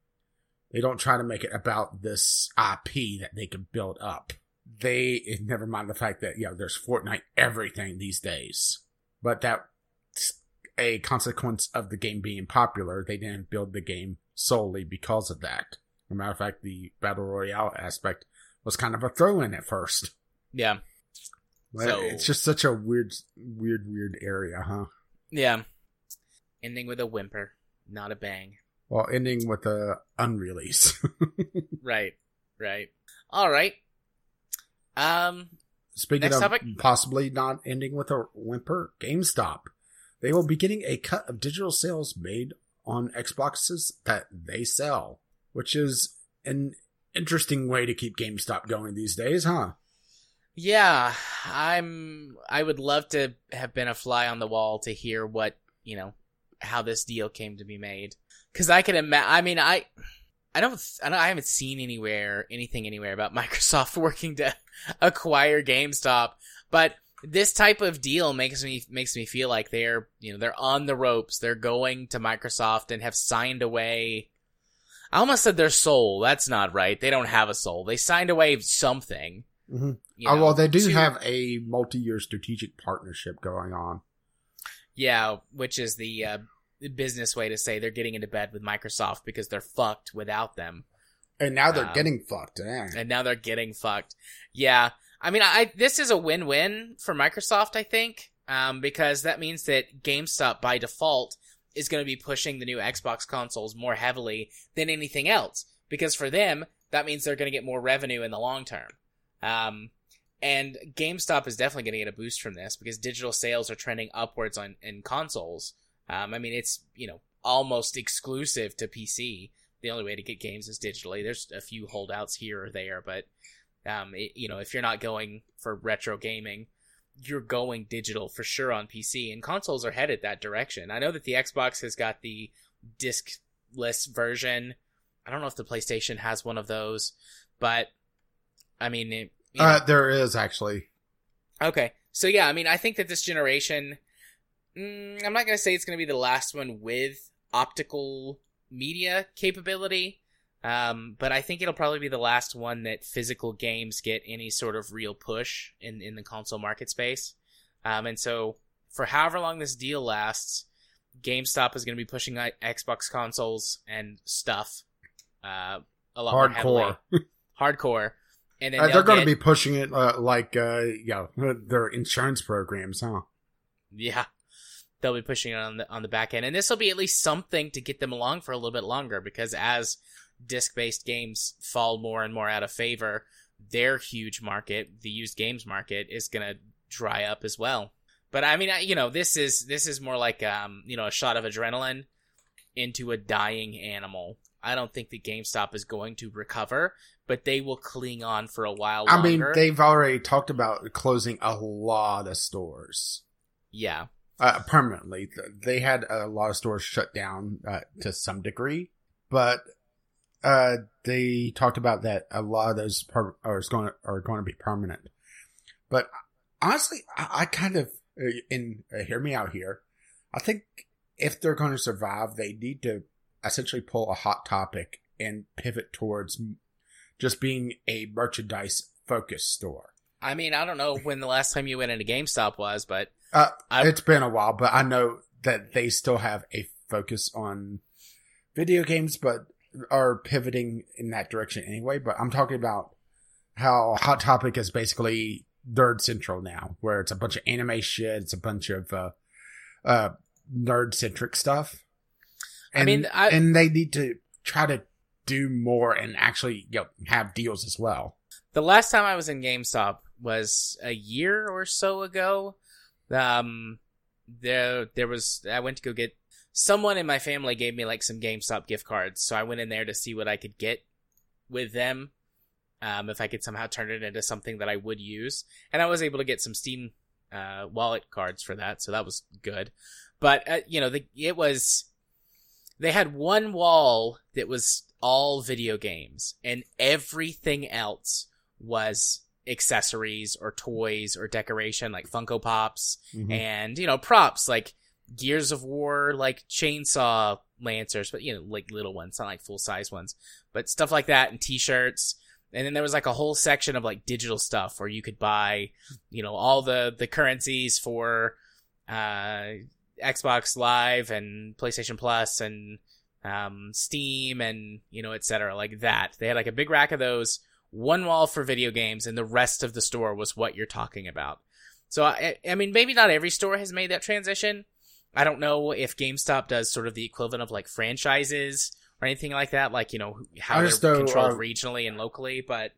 They don't try to make it about this IP that they can build up. They never mind the fact that you know there's Fortnite everything these days, but that's a consequence of the game being popular. They didn't build the game solely because of that. As a matter of fact, the battle royale aspect was kind of a throw in at first. Yeah. But So- it's just such a weird, weird, weird area, huh? Yeah. Ending with a whimper, not a bang. Well, ending with a unrelease. Right. Right. All right. Um. Speaking of topic? possibly not ending with a whimper, GameStop. They will be getting a cut of digital sales made on Xboxes that they sell, which is an interesting way to keep GameStop going these days, huh? Yeah, I'm. I would love to have been a fly on the wall to hear what you know how this deal came to be made. Because I can imagine. I mean, I. I don't, I don't. I haven't seen anywhere anything anywhere about Microsoft working to acquire GameStop, but this type of deal makes me makes me feel like they're you know they're on the ropes. They're going to Microsoft and have signed away. I almost said their soul. That's not right. They don't have a soul. They signed away something. Mm-hmm. you oh, well, they do to- have a multi-year strategic partnership going on. Yeah, which is the uh, business way to say they're getting into bed with Microsoft because they're fucked without them, And now they're Um, getting fucked. eh? and now they're getting fucked. Yeah, I mean, I this is a win-win for Microsoft, I think, um, because that means that GameStop by default is going to be pushing the new Xbox consoles more heavily than anything else. Because for them, that means they're going to get more revenue in the long term. Um, and GameStop is definitely going to get a boost from this because digital sales are trending upwards on in consoles. Um, I mean, it's you know almost exclusive to PC. The only way to get games is digitally. There's a few holdouts here or there, but um, it, you know, if you're not going for retro gaming, you're going digital for sure on PC, and consoles are headed that direction. I know that the Xbox has got the discless version. I don't know if the PlayStation has one of those, but I mean, it, Uh, there is actually. Okay. So yeah, I mean, I think that this generation, mm, I'm not gonna say it's gonna be the last one with optical media capability, um, but I think it'll probably be the last one that physical games get any sort of real push in in the console market space. Um, and so for however long this deal lasts, GameStop is gonna be pushing Xbox consoles and stuff, uh, a lot more heavily. Hardcore. hardcore. And Uh, they're going to be pushing it uh, like, uh, yeah, their insurance programs, huh? Yeah. They'll be pushing it on the on the back end. And this will be at least something to get them along for a little bit longer because as disc based games fall more and more out of favor, their huge market, the used games market, is gonna dry up as well. But I mean, I, you know, this is this is more like um, you know, a shot of adrenaline into a dying animal. I don't think that GameStop is going to recover, but they will cling on for a while I longer. mean, they've already talked about closing a lot of stores yeah. uh, permanently. They had a lot of stores shut down uh, to some degree, but uh, they talked about that a lot of those per- are going to, are going to be permanent. But honestly, I, I kind of uh, in uh, hear me out here. I think if they're going to survive, they need to essentially pull a hot topic and pivot towards just being a merchandise focused store. I mean, I don't know when the last time you went into GameStop was, but Uh, it's been a while, but I know that they still have a focus on video games, but are pivoting in that direction anyway. But I'm talking about how Hot Topic is basically nerd central now, where it's a bunch of anime shit, it's a bunch of uh, uh, nerd centric stuff. I mean, I- and they need to try to do more and actually you know, have deals as well. the last time I was in GameStop was a year or so ago. Um, there, there was, I went to go get, someone in my family gave me like some GameStop gift cards. So I went in there to see what I could get. with them. Um, if I could somehow turn it into something that I would use, and I was able to get some Steam uh, wallet cards for that, so that was good. But uh, you know, the, it was they had one wall that was all video games, and everything else was accessories or toys or decoration like Funko Pops Mhm. and you know props like Gears of War like chainsaw lancers, but you know like little ones, not like full size ones, but stuff like that and T-shirts. And then there was like a whole section of like digital stuff where you could buy, you know, all the the currencies for uh Xbox Live and PlayStation Plus and um Steam and you know etc like that. They had like a big rack of those, one wall for video games and the rest of the store was what you're talking about. So I, I mean, maybe not every store has made that transition. I don't know if GameStop does sort of the equivalent of like franchises or anything like that, like you know how I they're know, controlled uh, regionally and locally, but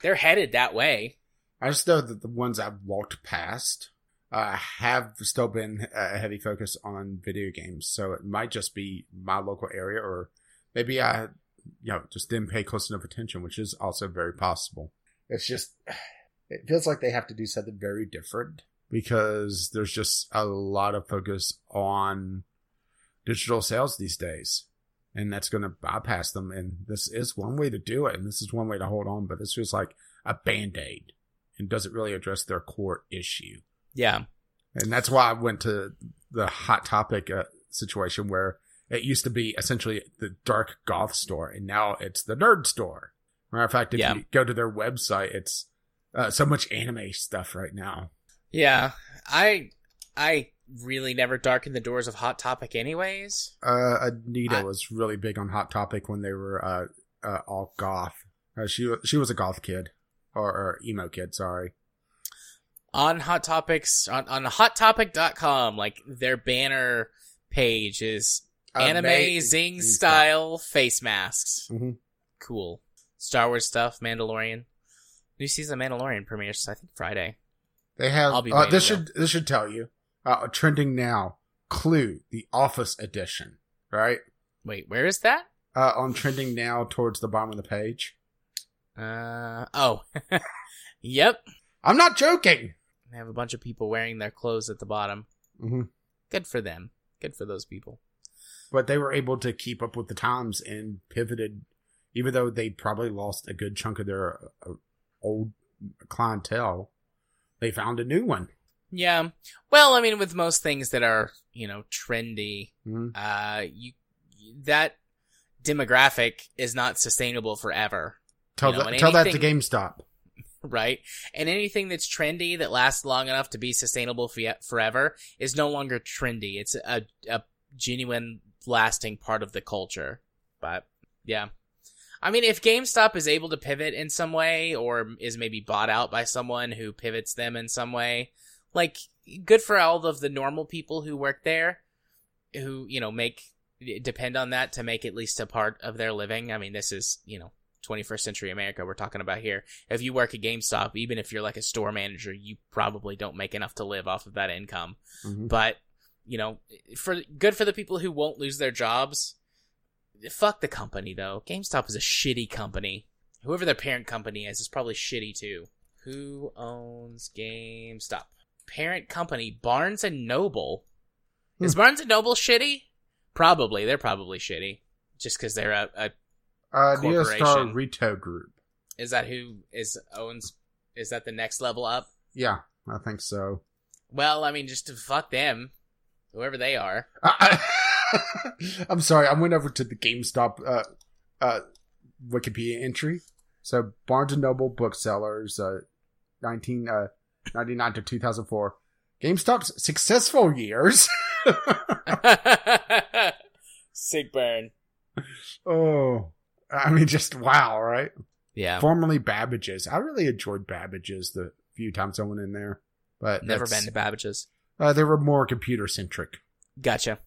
they're headed that way. I just know that the ones I've walked past uh, have still been a heavy focus on video games. So it might just be my local area, or maybe I, you know, just didn't pay close enough attention, which is also very possible. It's just, it feels like they have to do something very different because there's just a lot of focus on digital sales these days. And that's going to bypass them. And this is one way to do it. And this is one way to hold on. But this feels like a band aid and doesn't really address their core issue. Yeah, And that's why I went to the hot topic uh, situation where it used to be essentially the dark goth store, and now it's the nerd store. Matter of fact, if Yeah. you go to their website, it's uh, so much anime stuff right now. Yeah. I I really never darkened the doors of Hot Topic, anyways. Uh, Anita I- was really big on Hot Topic when they were uh, uh, all goth. Uh, she she was a goth kid or, or emo kid. Sorry. on Hot Topics on on hottopic.com like their banner page is anime zing style face masks. Mhm. Cool. Star Wars stuff, Mandalorian. New season of Mandalorian premieres I think Friday. They have. Uh, this should this should tell you. Uh, trending now. Clue, the Office edition, right? Wait, where is that? Uh, on trending now towards the bottom of the page. Uh oh. yep. I'm not joking. They have a bunch of people wearing their clothes at the bottom. hmm Good for them. Good for those people. But they were able to keep up with the times and pivoted, even though they probably lost a good chunk of their uh, old clientele. They found a new one. Yeah. Well, I mean with most things that are, you know, trendy, Mhm. uh you that demographic is not sustainable forever Tell, You know, that, tell that to GameStop. right and anything that's trendy that lasts long enough to be sustainable for forever is no longer trendy it's a, a genuine lasting part of the culture but yeah i mean if gamestop is able to pivot in some way or is maybe bought out by someone who pivots them in some way like good for all of the normal people who work there who you know make depend on that to make at least a part of their living i mean this is you know 21st century america we're talking about here if you work at GameStop, even if you're like a store manager, you probably don't make enough to live off of that income. Mhm. But, you know, for good for the people who won't lose their jobs. Fuck the company though. GameStop is a shitty company. Whoever their parent company is is probably shitty too. Who owns GameStop? Parent company Barnes and Noble. Is Barnes and Noble shitty? Probably. They're probably shitty. Just because they're a, a Uh, Neostar Retail Group. is that who is owns is that the next level up? Yeah, I think so. Well, I mean, just to fuck them, whoever they are. I, am sorry. I went over to the GameStop uh, uh, Wikipedia entry. So Barnes and Noble booksellers, uh, 1999 to 2004. GameStop's successful years. Sick burn. oh, I mean, just wow, right? Yeah, Formerly Babbage's. I really enjoyed Babbage's the few times I went in there, but never been to Babbage's. Uh, they were more computer centric. Gotcha.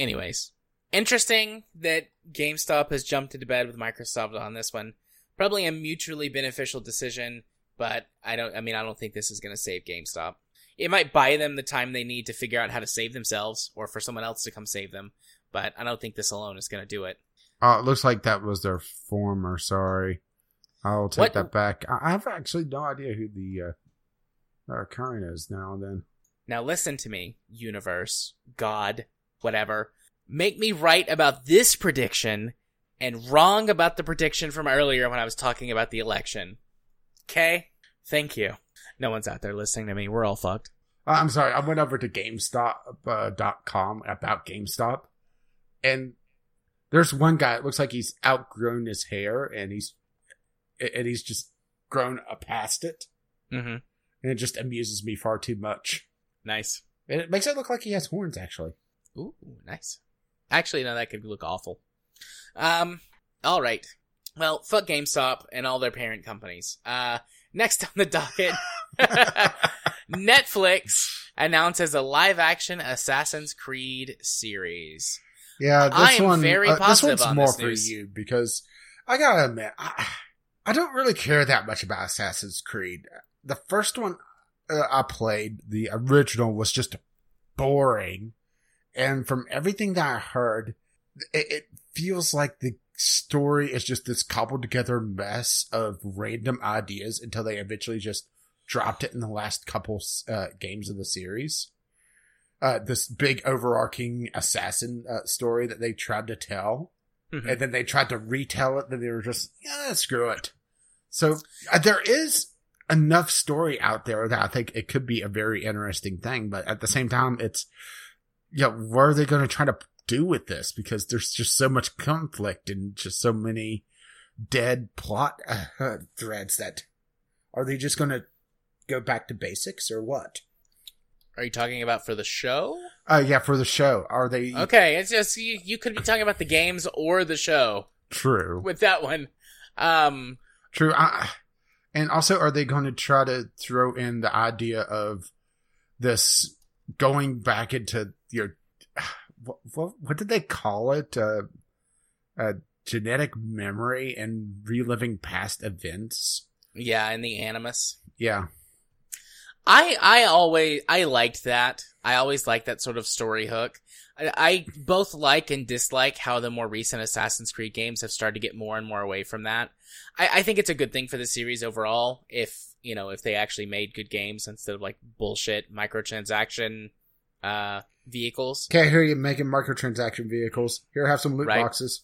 Anyways, interesting that GameStop has jumped into bed with Microsoft on this one. Probably a mutually beneficial decision, but I don't. I mean, I don't think this is going to save GameStop. It might buy them the time they need to figure out how to save themselves, or for someone else to come save them. But I don't think this alone is going to do it. Oh, it looks like that was their former. Sorry, I'll take What- that back. I have actually no idea who the uh, uh, current is now. and Then Now listen to me, universe, God, whatever. Make me right about this prediction and wrong about the prediction from earlier when I was talking about the election. Okay? Thank you. No one's out there listening to me. We're all fucked. Uh, I'm sorry. I went over to GameStop.com uh, about GameStop, and there's one guy. It looks like he's outgrown his hair, and he's and he's just grown up past it, Mm-hmm. and it just amuses me far too much. Nice. And it makes it look like he has horns, actually. Ooh, nice. Actually, no, that could look awful. Um, all right. Well, fuck GameStop and all their parent companies. Uh, next on the docket, Netflix announces a live-action Assassin's Creed series. Yeah, this I am one. very uh, this positive one's on more this for news. you because I gotta admit, I, I don't really care that much about Assassin's Creed. The first one uh, I played, the original, was just boring, and from everything that I heard, it, it feels like the story is just this cobbled together mess of random ideas until they eventually just dropped it in the last couple uh, games of the series uh, this big overarching assassin uh, story that they tried to tell, Mhm. and then they tried to retell it. Then they were just, yeah, screw it. So uh, there is enough story out there that I think it could be a very interesting thing, but at the same time, it's yeah, what are they going to try to do with this? Because there's just so much conflict and just so many dead plot uh, threads that are they just going to go back to basics or what? Are you talking about for the show? Uh, yeah, for the show. Are they Okay, it's just you. You could be talking about the games or the show true? with that one. Um, True. I, and also, are they going to try to throw in the idea of this going back into your what what, what did they call it? Uh, uh, genetic memory and reliving past events. yeah, and the Animus. Yeah. I I always I liked that. I always liked that sort of story hook. I, I both like and dislike how the more recent Assassin's Creed games have started to get more and more away from that. I, I think it's a good thing for the series overall. If you know if they actually made good games instead of like bullshit microtransaction uh vehicles, Okay, here you making microtransaction vehicles. Here, have some loot Right. boxes.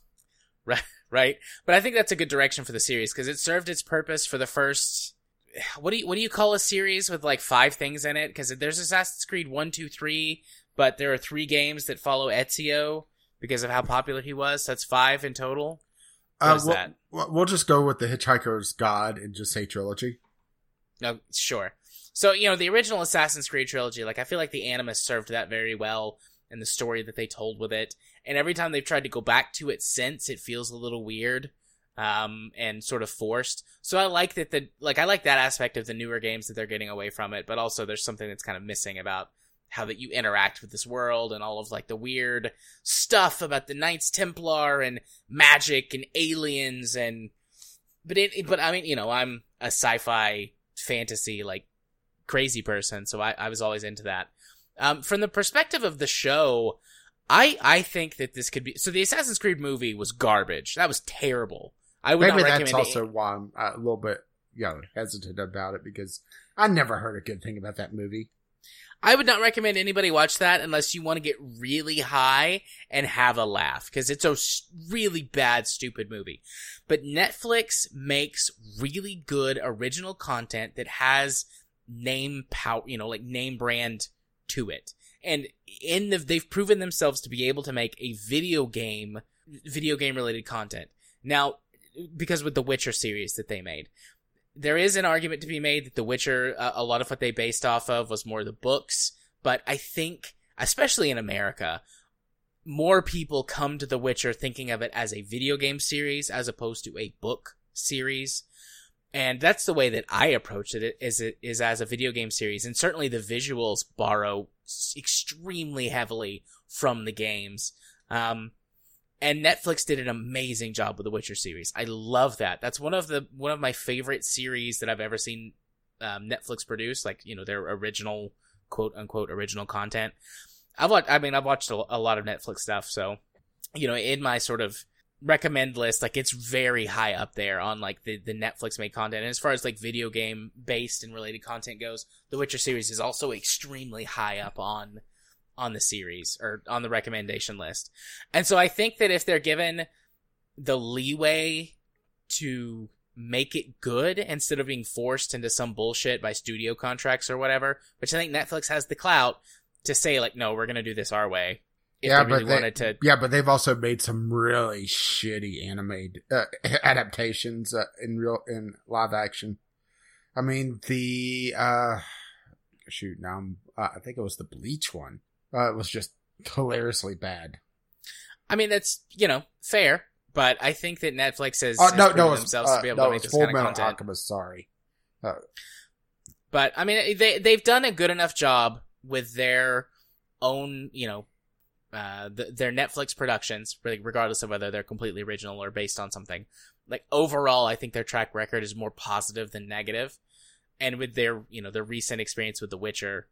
right? Right. But I think that's a good direction for the series because it served its purpose for the first. What do you what do you call a series with like five things in it? Because there's Assassin's Creed one, two, three, but there are three games that follow Ezio because of how popular he was. So that's five in total. Uh, we'll, that? we'll- we'll just go with the Hitchhiker's Guide and just say trilogy. No, sure. So you know the original Assassin's Creed trilogy. Like I feel like the Animus served that very well and the story that they told with it. And every time they've tried to go back to it since, it feels a little weird, um, and sort of forced. So I like that the like I like that aspect of the newer games that they're getting away from it. But also there's something that's kind of missing about how that you interact with this world and all of like the weird stuff about the Knights Templar and magic and aliens and but it but I mean you know I'm a sci-fi fantasy like crazy person so I, I was always into that um, from the perspective of the show I I think that this could be so the Assassin's Creed movie was garbage that was terrible I would Maybe not that's recommend also why I'm a little bit you know, hesitant about it because I never heard a good thing about that movie. I would not recommend anybody watch that unless you want to get really high and have a laugh because it's a really bad, stupid movie. But Netflix makes really good original content that has name power, you know, like name brand to it. And in the, they've proven themselves to be able to make a video game, video game related content. Now, because with the Witcher series that they made, there is an argument to be made that The Witcher, uh, a lot of what they based off of was more the books, but I think, especially in America, more people come to The Witcher thinking of it as a video game series as opposed to a book series. And that's the way that I approach it is it is as a video game series and certainly the visuals borrow extremely heavily from the games. Um and Netflix did an amazing job with the Witcher series. I love that. That's one of the one of my favorite series that I've ever seen um, Netflix produce. Like you know their original quote unquote original content. I've watched. I mean, I've watched a, a lot of Netflix stuff. So you know, in my sort of recommend list, like it's very high up there on like the, the Netflix made content. And as far as like video game based and related content goes, the Witcher series is also extremely high up on on the series or on the recommendation list. And so I think that if they're given the leeway to make it good instead of being forced into some bullshit by studio contracts or whatever, which I think Netflix has the clout to say like, no, we're gonna do this our way. If yeah, really but they, wanted to, yeah, but they've also made some really shitty anime uh, adaptations uh, in real in live action. I mean, the uh shoot, now I'm, uh, I think it was the Bleach one. Uh, it was just hilariously bad. I mean, that's you know fair, but I think that Netflix has, has no, proven no, themselves uh, to be able no, to make this Full kind of content. Alchemist. Sorry. But I mean, they they've done a good enough job with their own, you know, uh, the, their Netflix productions, really, regardless of whether they're completely original or based on something. Like overall, I think their track record is more positive than negative. And with their, you know, their recent experience with the Witcher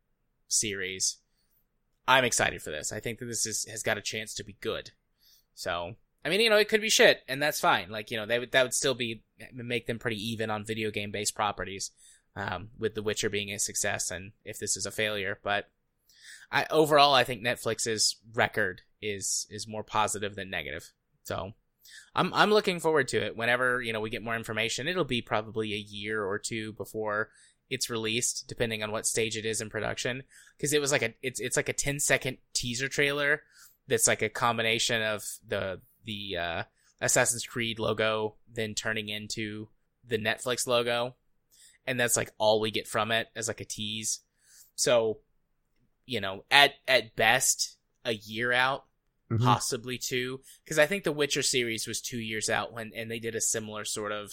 series, I'm excited for this. I think that this is has got a chance to be good. So, I mean, you know, it could be shit, and that's fine. Like, you know, they would that would still be make them pretty even on video game based properties um, with The Witcher being a success and if this is a failure. But I overall, I think Netflix's record is is more positive than negative. So I'm I'm looking forward to it. Whenever you know we get more information, it'll be probably a year or two before it's released, depending on what stage it is in production. Because it was like a it's it's like a 10 second teaser trailer that's like a combination of the the uh, Assassin's Creed logo then turning into the Netflix logo and that's like all we get from it as like a tease. So, you know, at at best a year out, Mhm. possibly two, because I think the Witcher series was two years out when and they did a similar sort of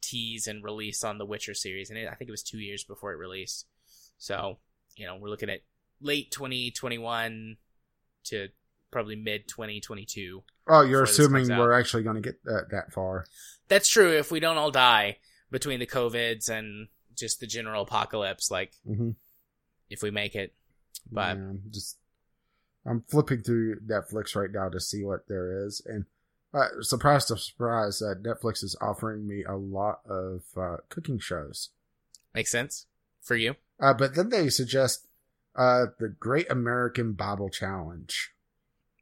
tease and release on the Witcher series, and it, I think it was two years before it released. So, you know, we're looking at late 2021 to probably mid 2022. Oh, you're assuming we're actually going to get that, that far. That's true if we don't all die between the covids and just the general apocalypse. Like Mm-hmm. if we make it, but Yeah, I'm just I'm flipping through Netflix right now to see what there is, and uh, surprise to surprise, uh, Netflix is offering me a lot of uh, cooking shows. makes sense for you. Uh, but then they suggest uh, the Great American Bible Challenge.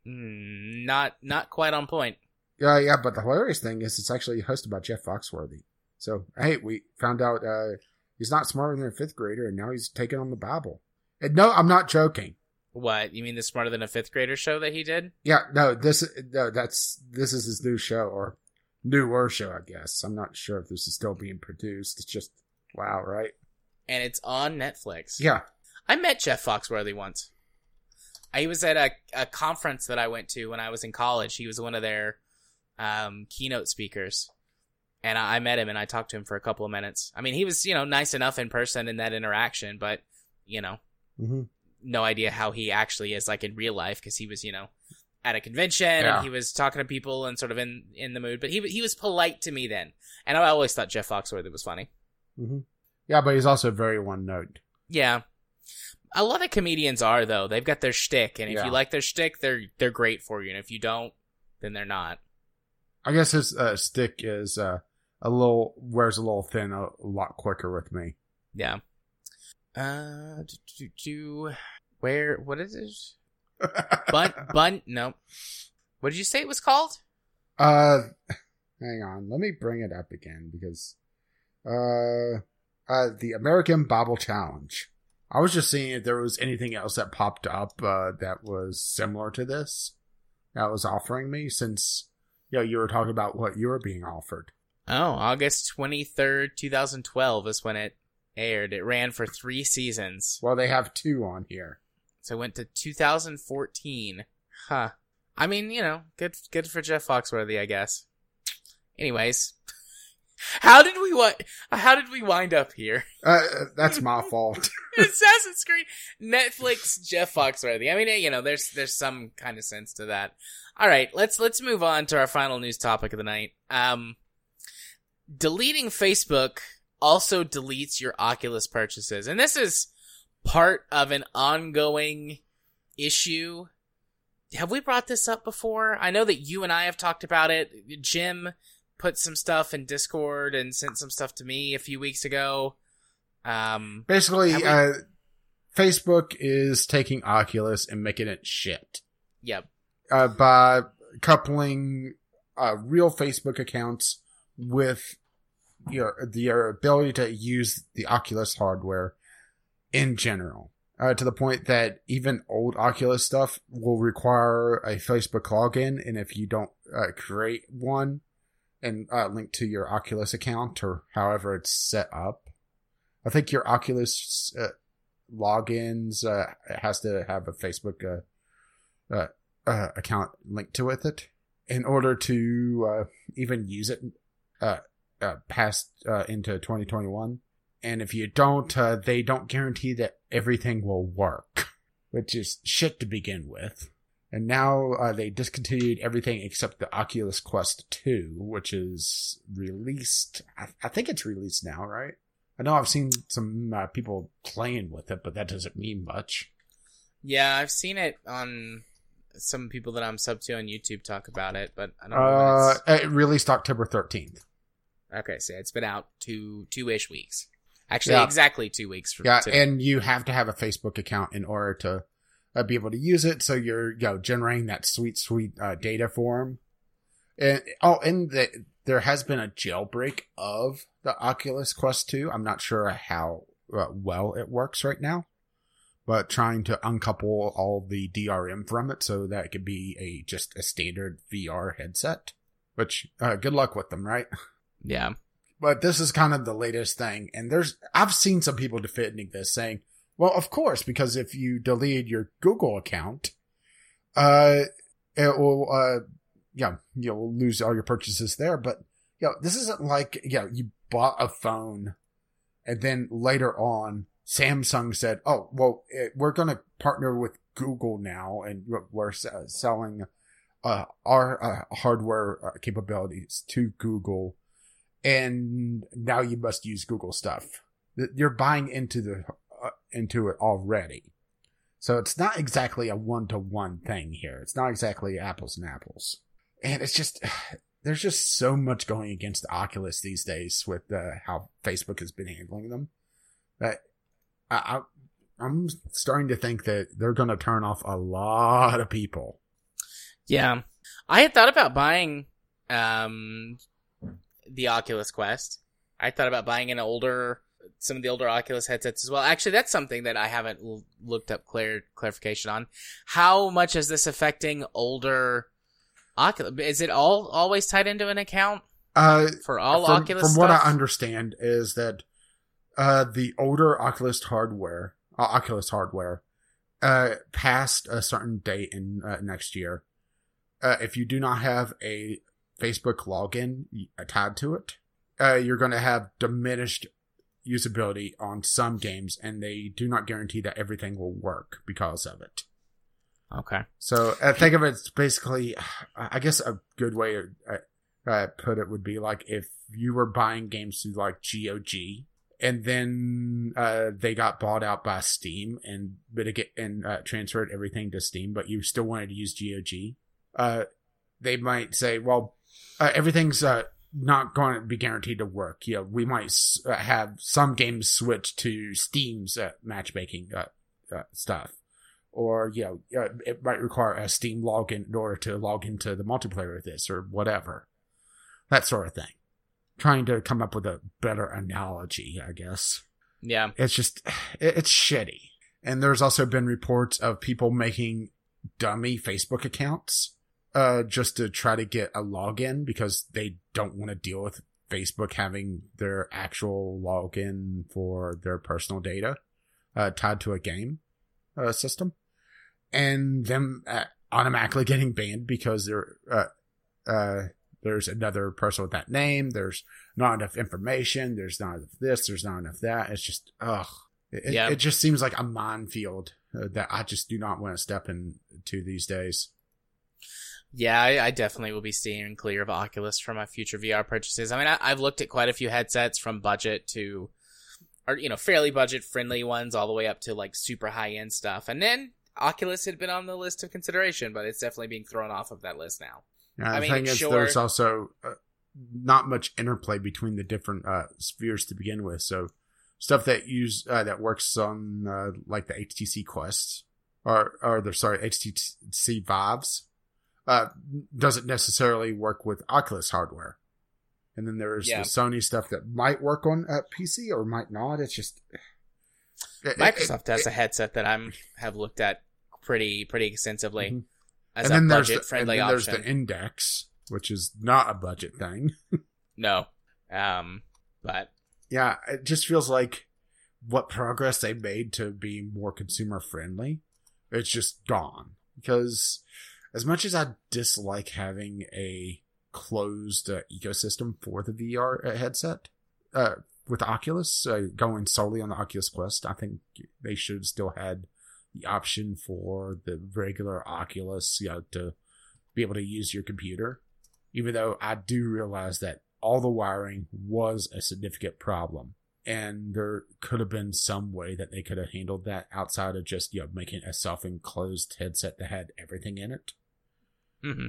Mm, not not quite on point. Yeah, yeah, but the hilarious thing is it's actually hosted by Jeff Foxworthy. So hey, we found out uh, he's not smarter than a fifth grader, and now he's taking on the Bible. And no, I'm not joking. What you mean the smarter than a fifth grader show that he did? Yeah, no, this no, that's this is his new show or newer show, I guess. I'm not sure if this is still being produced. It's just wow, right? And it's on Netflix. Yeah. I met Jeff Foxworthy once. I was at a, a conference that I went to when I was in college. He was one of their um, keynote speakers. And I, I met him and I talked to him for a couple of minutes. I mean, he was, you know, nice enough in person in that interaction, but, you know, Mm-hmm. no idea how he actually is like in real life because he was, you know, at a convention Yeah. and he was talking to people and sort of in, in the mood. But he, he was polite to me then. And I always thought Jeff Foxworthy was funny. Mm-hmm. Yeah, but he's also very one note. Yeah. A lot of comedians are though. They've got their shtick, and if Yeah. you like their shtick, they're they're great for you. And if you don't, then they're not. I guess his uh, stick is uh, a little wears a little thin, a, a lot quicker with me. Yeah. Uh, do, do, do, where? What is it? Bunt, bunt. No. What did you say it was called? Uh, hang on. Let me bring it up again because, uh, uh, the American Bible Challenge. I was just seeing if there was anything else that popped up, uh, that was similar to this that was offering me since, you know, you were talking about what you were being offered. Oh, August twenty third, two thousand twelve is when it aired. It ran for three seasons, Well, they have two on here. so it went to two thousand fourteen. Huh. I mean, you know, good good for Jeff Foxworthy, I guess. Anyways, how did we what? How did we wind up here? Uh, that's my fault. Assassin's Creed, Netflix, Jeff Foxworthy. I mean, you know, there's there's some kind of sense to that. All right, let's let's move on to our final news topic of the night. Um, deleting Facebook also deletes your Oculus purchases, and this is part of an ongoing issue have we brought this up before? I know that you and I have talked about it. Jim put some stuff in Discord and sent some stuff to me a few weeks ago. Um, Basically, we- uh, Facebook is taking Oculus and making it shit yep. uh, by coupling uh, real Facebook accounts with your your ability to use the Oculus hardware in general. Uh, to the point that even old Oculus stuff will require a Facebook login, and if you don't uh, create one and uh, link to your Oculus account or however it's set up, I think your Oculus uh, logins uh, has to have a Facebook uh, account linked to with it in order to even use it uh, past uh, into 2021. And if you don't, uh, they don't guarantee that everything will work, which is shit to begin with. And now uh, they discontinued everything except the Oculus Quest 2, which is released. I, I think it's released now, right? I know I've seen some uh, people playing with it, but that doesn't mean much. Yeah, I've seen it on some people that I'm sub to on YouTube talk about it, but I don't know. Uh, it released October 13th. Okay, so it's been out two two ish weeks. Actually, Yeah. exactly two weeks. From Yeah, today. and you have to have a Facebook account in order to uh, be able to use it. So you're, you know, generating that sweet, sweet uh, data for 'em. And oh, and the, there has been a jailbreak of the Oculus Quest 2. I'm not sure how uh, well it works right now, but trying to uncouple all the DRM from it so that it could be a just a standard VR headset. Which uh, good luck with them, right? yeah, but this is kind of the latest thing. And there's, I've seen some people defending this saying, well, of course, because if you delete your Google account, uh, it will, uh, yeah, you'll lose all your purchases there. But, you know, this isn't like, you know, you bought a phone and then later on, Samsung said, oh, well, eh, we're going to partner with Google now and we're- selling, uh, our uh, hardware uh, capabilities to Google and now you must use Google stuff. You're buying into the uh, into it already, so it's not exactly a one to one thing here. It's not exactly apples and apples, and it's just there's just so much going against the Oculus these days with uh, how Facebook has been handling them that I, I I'm starting to think that they're going to turn off a lot of people. yeah. I had thought about buying um the Oculus Quest. I thought about buying an older, some of the older Oculus headsets as well. Actually, that's something that I haven't l- looked up clear clarification on. How much is this affecting older Oculus? Is it all always tied into an account Uh, for all from, Oculus from stuff? what I understand is that uh, the older Oculus hardware, uh, Oculus hardware, uh, past a certain date in uh, next year, uh, if you do not have a Facebook login tied to it, uh, you're going to have diminished usability on some games, and they do not guarantee that everything will work because of it. okay. So I think of it as basically, I guess a good way to uh, uh, put it would be like if you were buying games through like GOG, and then uh, they got bought out by Steam and and uh, transferred everything to Steam, but you still wanted to use GOG. Uh, they might say, well, uh, everything's uh, not going to be guaranteed to work. You know, we might s- uh, have some games switch to Steam's uh, matchmaking uh, uh, stuff. Or you know uh, it might require a steam login in order to log into the multiplayer of this or whatever. That sort of thing. Trying to come up with a better analogy i guess. Yeah. it's just it- it's shitty. And there's also been reports of people making dummy facebook accounts uh just to try to get a login because they don't want to deal with facebook having their actual login for their personal data uh tied to a game uh, system and them uh, automatically getting banned because there uh, uh, there's another person with that name. There's not enough information. There's not enough this. There's not enough that. It's just ugh. It, Yeah. it just seems like a minefield uh, that I just do not want to step into these days. Yeah, I, I definitely will be steering clear of Oculus for my future VR purchases. I mean, I, I've looked at quite a few headsets from budget to, or you know, fairly budget friendly ones, all the way up to like super high end stuff. And then Oculus had been on the list of consideration, but it's definitely being thrown off of that list now. Yeah, I the mean, thing is, sure- there's also uh, not much interplay between the different uh, spheres to begin with. So stuff that use uh, that works on uh, like the HTC Quest or or the sorry HTC Vives uh, doesn't necessarily work with Oculus hardware. And then there's Yeah. the Sony stuff that might work on a PC or might not. It's just it- it- Microsoft it- has a headset that I'm have looked at pretty pretty extensively Mhm. as and a there's the, budget and friendly then there's option. the Index, which is not a budget thing. no, um, but yeah, it just feels like what progress they made to be more consumer friendly, it's just gone. Because as much as I dislike having a closed uh, ecosystem for the VR headset, uh, with Oculus uh, going solely on the Oculus Quest, I think they should have still had the option for the regular Oculus, you know, to be able to use your computer. Even though I do realize that all the wiring was a significant problem. And there could have been some way that they could have handled that outside of just, you know, making a self enclosed headset that had everything in it. hmm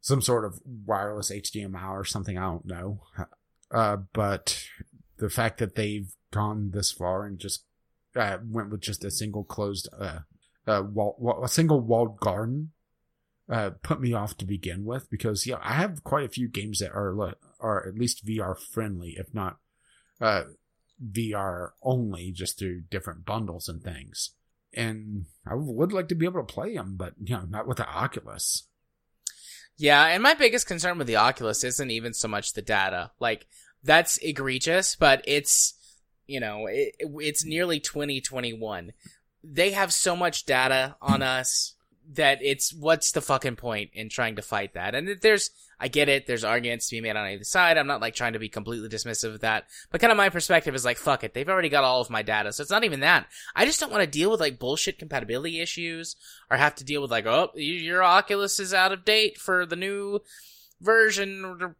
Some sort of wireless HDMI or something, I don't know. Uh, but the fact that they've gone this far and just uh, went with just a single closed, uh, uh, wall, wall, a single walled garden, uh, put me off to begin with because yeah, I have quite a few games that are are at least VR friendly, if not uh, VR only, just through different bundles and things. And I would like to be able to play them, but you know, not with the Oculus. Yeah, and my biggest concern with the Oculus isn't even so much the data. Like that's egregious, but it's you know it, it's nearly 2021. They have so much data on us that it's what's the fucking point in trying to fight that? And there's I get it. There's arguments to be made on either side. I'm not like trying to be completely dismissive of that, but kind of my perspective is like, fuck it. They've already got all of my data, so it's not even that. I just don't want to deal with like bullshit compatibility issues or have to deal with like, oh, your Oculus is out of date for the new version,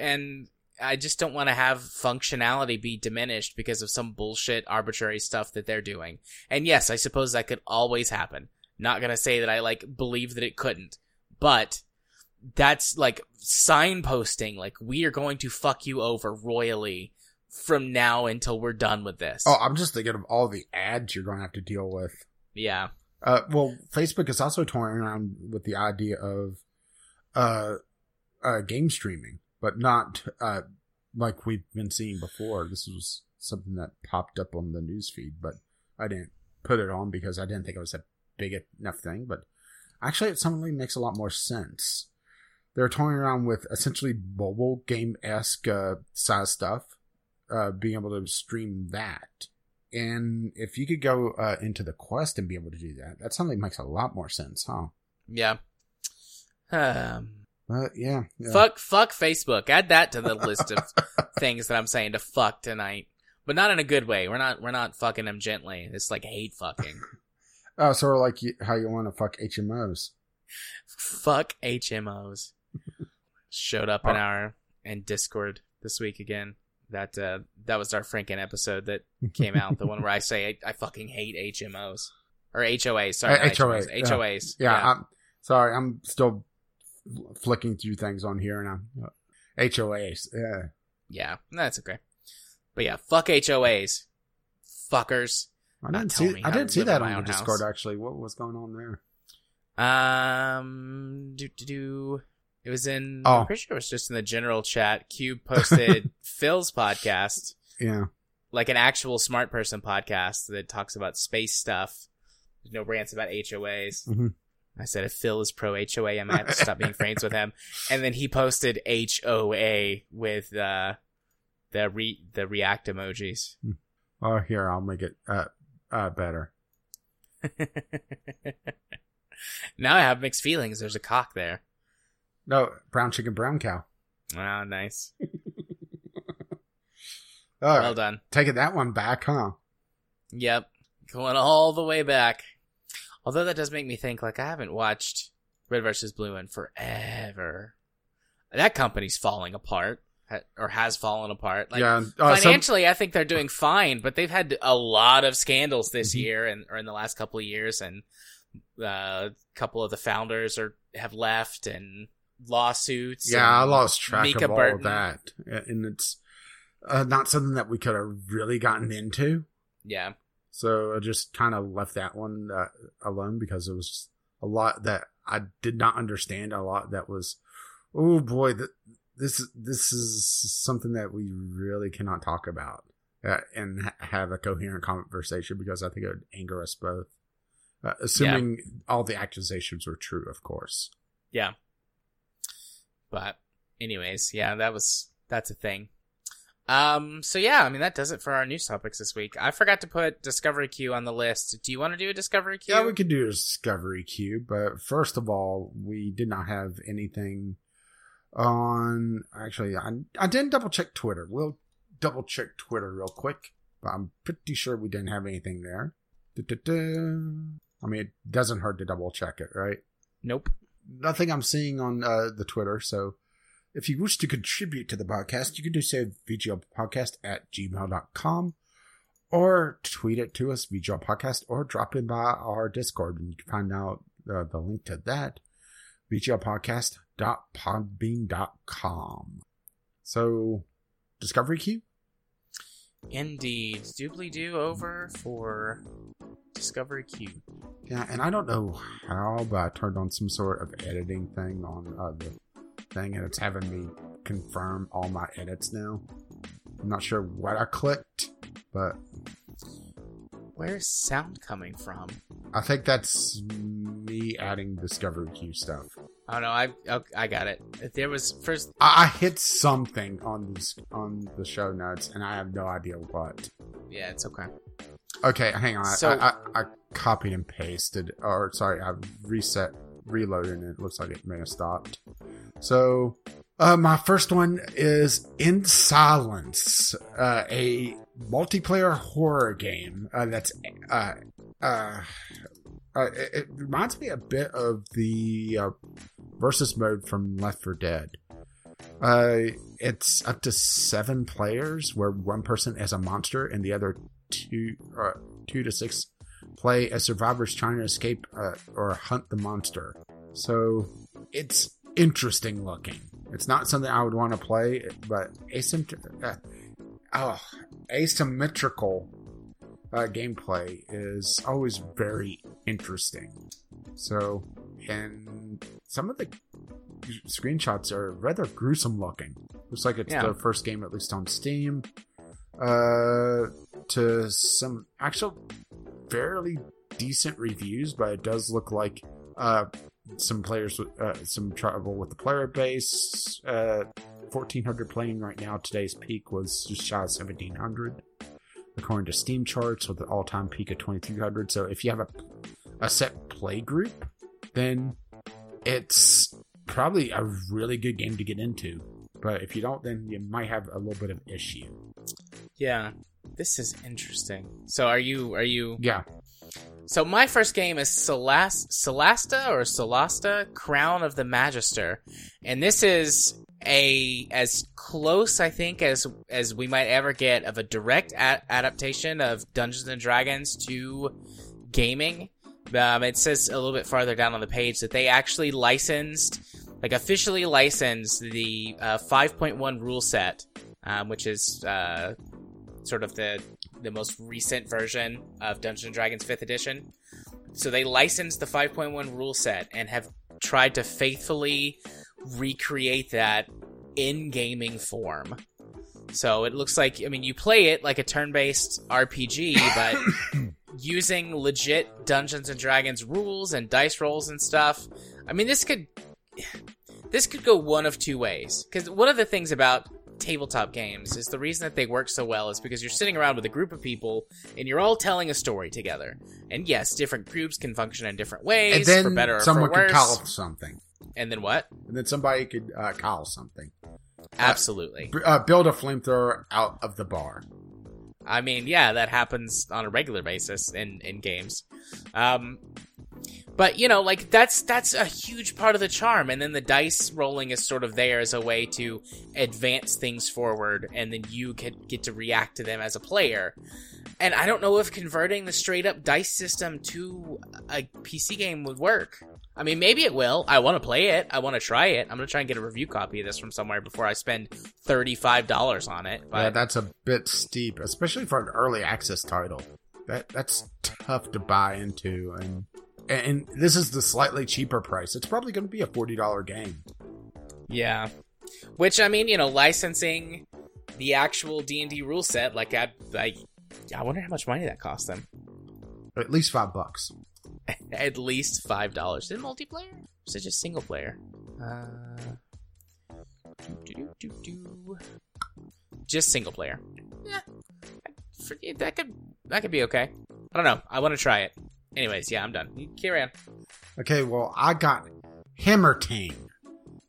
and I just don't want to have functionality be diminished because of some bullshit arbitrary stuff that they're doing. And yes, I suppose that could always happen. Not gonna say that I like believe that it couldn't, but that's like signposting like we are going to fuck you over royally from now until we're done with this. Oh, I'm just thinking of all the ads you're going to have to deal with. yeah. Uh, well, Facebook is also toying around with the idea of uh, uh, game streaming, but not uh, like we've been seeing before. This was something that popped up on the news feed, but I didn't put it on because I didn't think it was a big enough thing. But actually, it suddenly makes a lot more sense. They're toying around with essentially mobile game esque uh, size stuff, uh, being able to stream that. And if you could go uh, into the quest and be able to do that, that suddenly makes a lot more sense, huh? Yeah. Um, But yeah, yeah. Fuck, fuck Facebook. Add that to the list of things that I'm saying to fuck tonight, but not in a good way. We're not, we're not fucking them gently. It's like hate fucking. Oh, sort of like you, how you want to fuck HMOs. fuck HMOs. Showed up in our in Discord this week again. That uh, that was our Franken episode that came out. the one where I say I, I fucking hate HMOs or HOAs. Sorry, Uh, not HOA, HMOs, yeah. HOAs. Yeah, I'm sorry. I'm still flicking through things on here, and I'm uh, HOAs. Yeah, yeah, that's okay. But yeah, fuck HOAs, fuckers. I didn't see. I didn't see that on the Discord. house. Actually, what was going on there? Um, do do do. It was in. Oh. I'm pretty sure it was just in the general chat. Cube posted Phil's podcast, Yeah, like an actual smart person podcast that talks about space stuff. There's no rants about HOAs. Mhm. I said if Phil is pro HOA, I might have to stop being friends with him. And then he posted HOA with uh, the re the react emojis. Oh, here I'll make it uh, uh better. now I have mixed feelings. There's a cock there. No, brown chicken, brown cow. Oh, nice. Oh, Well done. taking that one back, huh? Yep. Going all the way back. Although that does make me think, like, I haven't watched Red vs. Blue in forever. That company's falling apart. or has fallen apart. Like, yeah, uh, some- financially, I think they're doing fine, but they've had a lot of scandals this Mhm. year and or in the last couple of years, and uh, a couple of the founders are have left and lawsuits. Yeah, I lost track Mika of all of that, and it's uh, not something that we could have really gotten into. yeah, So I just kind of left that one uh, alone because it was a lot that I did not understand. A lot that was, oh boy, th- this this is something that we really cannot talk about uh, and ha- have a coherent conversation because I think it would anger us both. Uh, assuming all the accusations were true, of course. yeah. But anyways, yeah, that was that's a thing. Um, so yeah, I mean that does it for our news topics this week. I forgot to put Discovery Queue on the list. Do you want to do a Discovery Queue? Yeah, we could do a discovery queue, but first of all, we did not have anything on. Actually, I, I didn't double check Twitter. We'll double check Twitter real quick, but I'm pretty sure we didn't have anything there. Du-du-du. I mean, it doesn't hurt to double check it, right? Nope. Nothing I'm seeing on uh, the Twitter, so if you wish to contribute to the podcast, you can do so vglpodcast at gmail.com or tweet it to us, VGL Podcast, or drop in by our Discord and you can find out uh, the link to that, vglpodcast.podbean.com. So, Discovery Queue? Indeed. Doobly doo over for Discovery Queue. Yeah, and I don't know how, but I turned on some sort of editing thing on uh, the thing, and it's having me confirm all my edits now. I'm not sure what I clicked, but Where's sound coming from? I think that's me adding Discovery Queue stuff. Oh no, I oh, I got it. There was first. I, I hit something on this on the show notes, and I have no idea what. Yeah, it's okay. Okay, hang on. I- So- I, I, I copied and pasted, or sorry, I reset, reloaded, and it looks like it may have stopped. So, uh, my first one is In Silence, uh, a multiplayer horror game uh, that's uh, uh, uh, it, it reminds me a bit of the uh, versus mode from Left 4 Dead. Uh, it's up to seven players, where one person is a monster and the other two, uh, two to six play as survivors trying to escape uh, or hunt the monster. So it's interesting looking. It's not something I would want to play, but uh, oh, asymmetrical uh, gameplay is always very interesting. So, and some of the screenshots are rather gruesome looking. Looks like it's Yeah. the first game, at least on Steam. Uh, to some actual fairly decent reviews, but it does look like uh some players with uh, some trouble with the player base. Uh, 1400 playing right now. Today's peak was just shy of 1700, according to Steam charts, with an all-time peak of 2300. So if you have a a set play group, then it's probably a really good game to get into. But if you don't, then you might have a little bit of issue. Yeah, this is interesting. So are you are you? Yeah, So my first game is Celast, Celasta or Solasta, Crown of the Magister, and this is a as close I think as as we might ever get of a direct a- adaptation of Dungeons and Dragons to gaming. Um, it says a little bit farther down on the page that they actually licensed, like officially licensed the uh, 5.1 rule set, um, which is uh, sort of the the most recent version of Dungeons and Dragons 5th edition. So they licensed the 5.1 rule set and have tried to faithfully recreate that in gaming form. So it looks like I mean you play it like a turn-based RPG, but using legit Dungeons and Dragons rules and dice rolls and stuff. I mean this could this could go one of two ways. Cuz one of the things about tabletop games is the reason that they work so well is because you're sitting around with a group of people and you're all telling a story together. And yes, different groups can function in different ways and then for better or someone for could worse. call something, And then what? and then somebody could uh, call something. Absolutely. B- Uh, build a flamethrower out of the bar. I mean, yeah, that happens on a regular basis in in games. Um, But you know, like that's that's a huge part of the charm, and then the dice rolling is sort of there as a way to advance things forward, and then you can get to react to them as a player. And I don't know if converting the straight up dice system to a PC game would work. I mean, maybe it will. I want to play it. I want to try it. I'm going to try and get a review copy of this from somewhere before I spend $35 on it. But Yeah, that's a bit steep, especially for an early access title. That that's tough to buy into, and and this is the slightly cheaper price. It's probably going to be a forty dollar game. yeah. Which I mean, you know, licensing the actual D&D rule set like I I I wonder how much money that cost them. At least five bucks. At least $5. Is it multiplayer? Or is it just single player? Uh. Just single player. Yeah. That could that could be okay. I don't know. I want to try it. Anyways, yeah, I'm done. Carry on. Okay, well, I got Hammerting.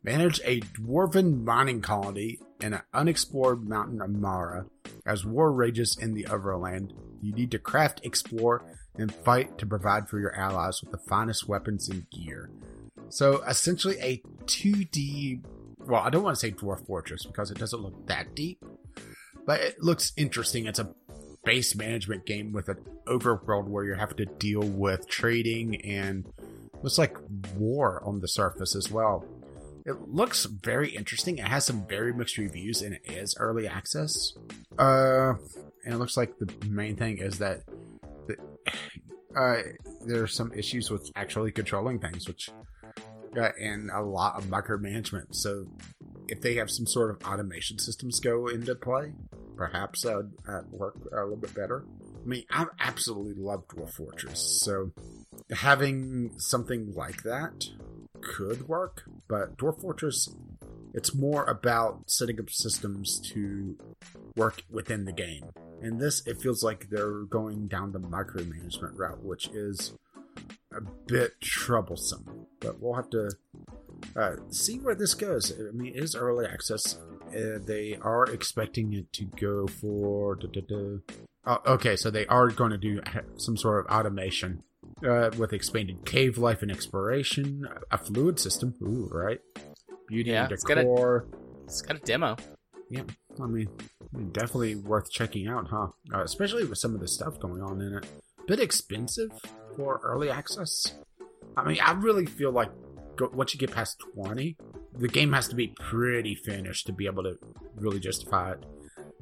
Manage a dwarven mining colony in an unexplored mountain of Mara. As war rages in the Overland, you need to craft, explore, and fight to provide for your allies with the finest weapons and gear. So, essentially, a 2D. Well, I don't want to say Dwarf Fortress because it doesn't look that deep, but it looks interesting. It's a base management game with an overworld where you have to deal with trading and looks like war on the surface as well. It looks very interesting. It has some very mixed reviews and it is early access. Uh, and it looks like the main thing is that the, uh, there are some issues with actually controlling things, which uh, and a lot of micromanagement. So if they have some sort of automation systems go into play, perhaps that would uh, work a little bit better. I mean, I absolutely love Dwarf Fortress, so having something like that could work. But Dwarf Fortress, it's more about setting up systems to work within the game. And this, it feels like they're going down the micromanagement route, which is a bit troublesome. But we'll have to uh, see where this goes. I mean, it is early access. Uh, they are expecting it to go for. Da, da, da. Oh, okay, so they are going to do some sort of automation uh, with expanded cave life and exploration, a fluid system. Ooh, right? Beauty Yeah, and it's got a- decor. It's got a demo. I mean, I mean, definitely worth checking out, huh? Uh, especially with some of the stuff going on in it. Bit expensive for early access. I mean, I really feel like go, once you get past 20, the game has to be pretty finished to be able to really justify it.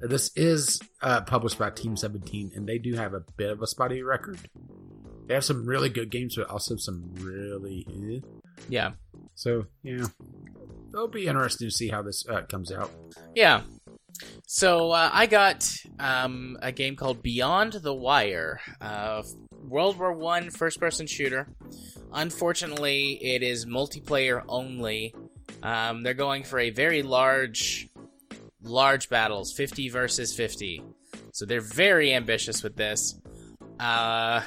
This is uh, published by Team 17, and they do have a bit of a spotty record. They have some really good games, but also some really. eh. Yeah. So, yeah. It'll be interesting to see how this uh, comes out. Yeah. So uh, I got um, a game called Beyond the Wire, uh, World War One first-person shooter. Unfortunately, it is multiplayer only. Um, they're going for a very large, large battles, fifty versus fifty. So they're very ambitious with this. Uh,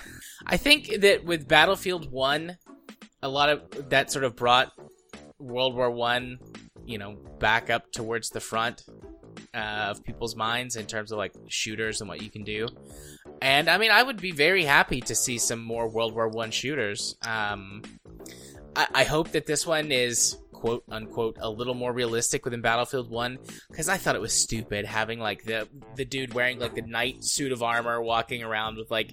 I think that with Battlefield One, a lot of that sort of brought World War One, you know, back up towards the front uh, of people's minds in terms of like shooters and what you can do. And I mean, I would be very happy to see some more World War One shooters. Um, I-, I hope that this one is quote unquote a little more realistic within Battlefield One because I thought it was stupid having like the the dude wearing like the knight suit of armor walking around with like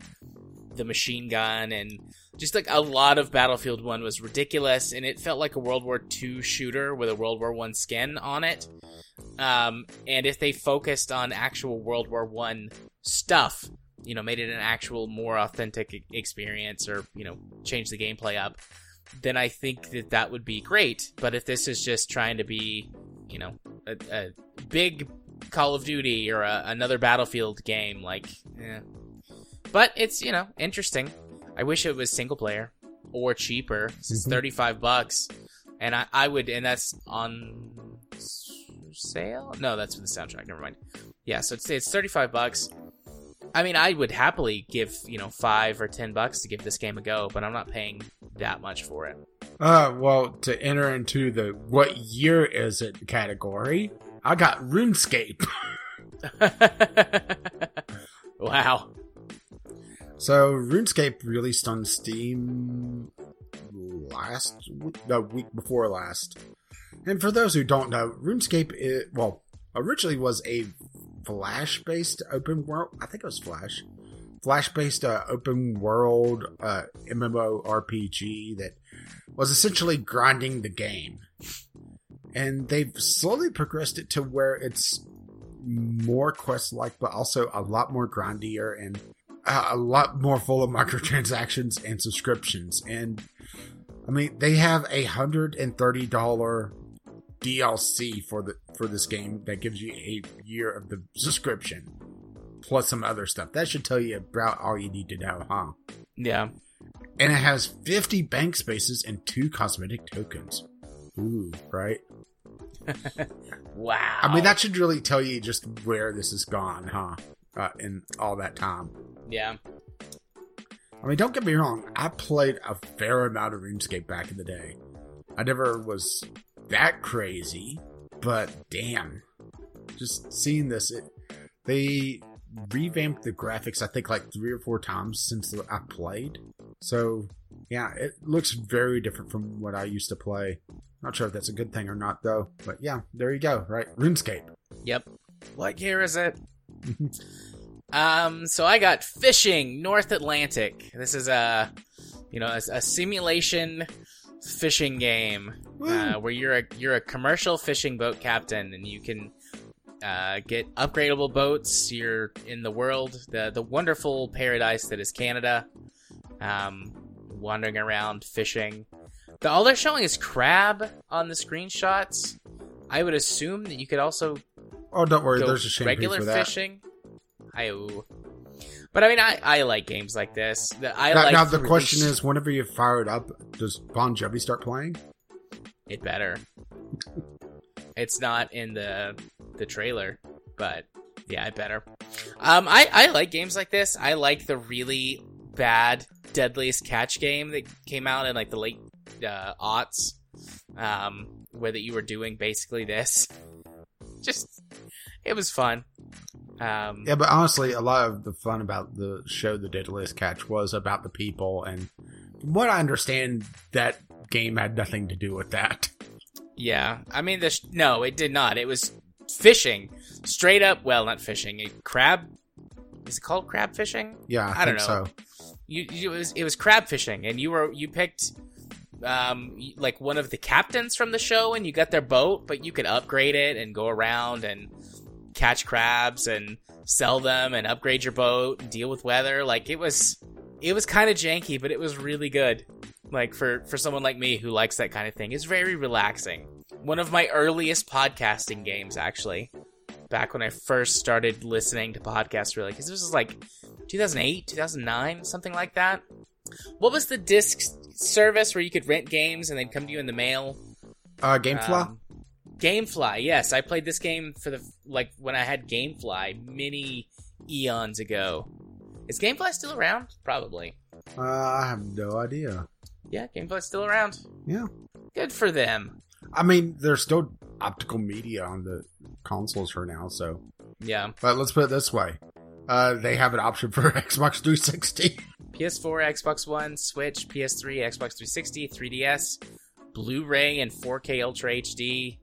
the machine gun and just like a lot of Battlefield One was ridiculous and it felt like a World War II shooter with a World War One skin on it. Um, and if they focused on actual World War One stuff, you know, made it an actual more authentic experience, or you know, change the gameplay up, then I think that that would be great. But if this is just trying to be, you know, a, a big Call of Duty or a, another Battlefield game, like, eh. but it's you know interesting. I wish it was single player or cheaper. It's Mhm. thirty five bucks, and I, I would, and that's on sale. No, that's for the soundtrack. Never mind. Yeah, so it's it's thirty five bucks. I mean, I would happily give you know five or ten bucks to give this game a go, but I'm not paying that much for it. Uh, well, to enter into the what year is it category, I got RuneScape. wow. So RuneScape released on Steam last week, the week before last. And for those who don't know, RuneScape, is, well, originally was a Flash based open world. I think it was Flash. Flash based uh, open world uh, MMORPG that was essentially grinding the game. And they've slowly progressed it to where it's more quest like, but also a lot more grindier and uh, a lot more full of microtransactions and subscriptions. And I mean, they have a hundred and thirty dollar DLC for the for this game that gives you a year of the subscription plus some other stuff. That should tell you about all you need to know, huh? Yeah. And it has 50 bank spaces and two cosmetic tokens. Ooh, right? Wow. I mean, that should really tell you just where this has gone, huh? Uh, in all that time. Yeah. I mean, don't get me wrong. I played a fair amount of RuneScape back in the day. I never was that crazy, but damn, just seeing this, it, they revamped the graphics. I think like three or four times since I played. So yeah, it looks very different from what I used to play. Not sure if that's a good thing or not, though. But yeah, there you go. Right, RuneScape. Yep. What year is it? um. So I got fishing North Atlantic. This is a, you know, a, a simulation fishing game uh, where you're a you're a commercial fishing boat captain and you can uh, get upgradable boats. You're in the world, the the wonderful paradise that is Canada. Um, wandering around fishing. The, all they're showing is crab on the screenshots. I would assume that you could also Oh, don't worry. There's a shampoo regular for that. fishing. I but I mean, I, I like games like this. I now, like now the question is, whenever you fire it up, does Bon Jovi start playing? it better. it's not in the the trailer, but yeah, it better. Um, I I like games like this. I like the really bad Deadliest Catch game that came out in like the late uh, aughts, um, where that you were doing basically this. Just it was fun. Um, Yeah, but honestly, a lot of the fun about the show, The Deadliest Catch, was about the people, and from what I understand, that game had nothing to do with that. Yeah, I mean, the sh- no, it did not. It was fishing, straight up. Well, not fishing. It, crab. Is it called crab fishing? Yeah, I, I don't know. so. You, you it was it was crab fishing, and you were you picked um like one of the captains from the show, and you got their boat, but you could upgrade it and go around and catch crabs and sell them and upgrade your boat and deal with weather. Like it was it was kind of janky, but it was really good. Like for for someone like me who likes that kind of thing, it's very relaxing. One of my earliest podcasting games, actually, back when I first started listening to podcasts, really, because this was like 2008, 2009, something like that. What was the disc service where you could rent games and they'd come to you in the mail? Uh, Gamefly? Um, Gamefly, yes, I played this game for the like when I had Gamefly many eons ago. Is Gamefly still around? Probably. uh, I have no idea. Yeah, Gamefly's still around. Yeah. Good for them. I mean, there's still optical media on the consoles for now, so. Yeah. But let's put it this way uh, they have an option for Xbox 360. PS4, Xbox One, Switch, PS3, Xbox 360, 3DS, Blu-ray, and 4K Ultra HD.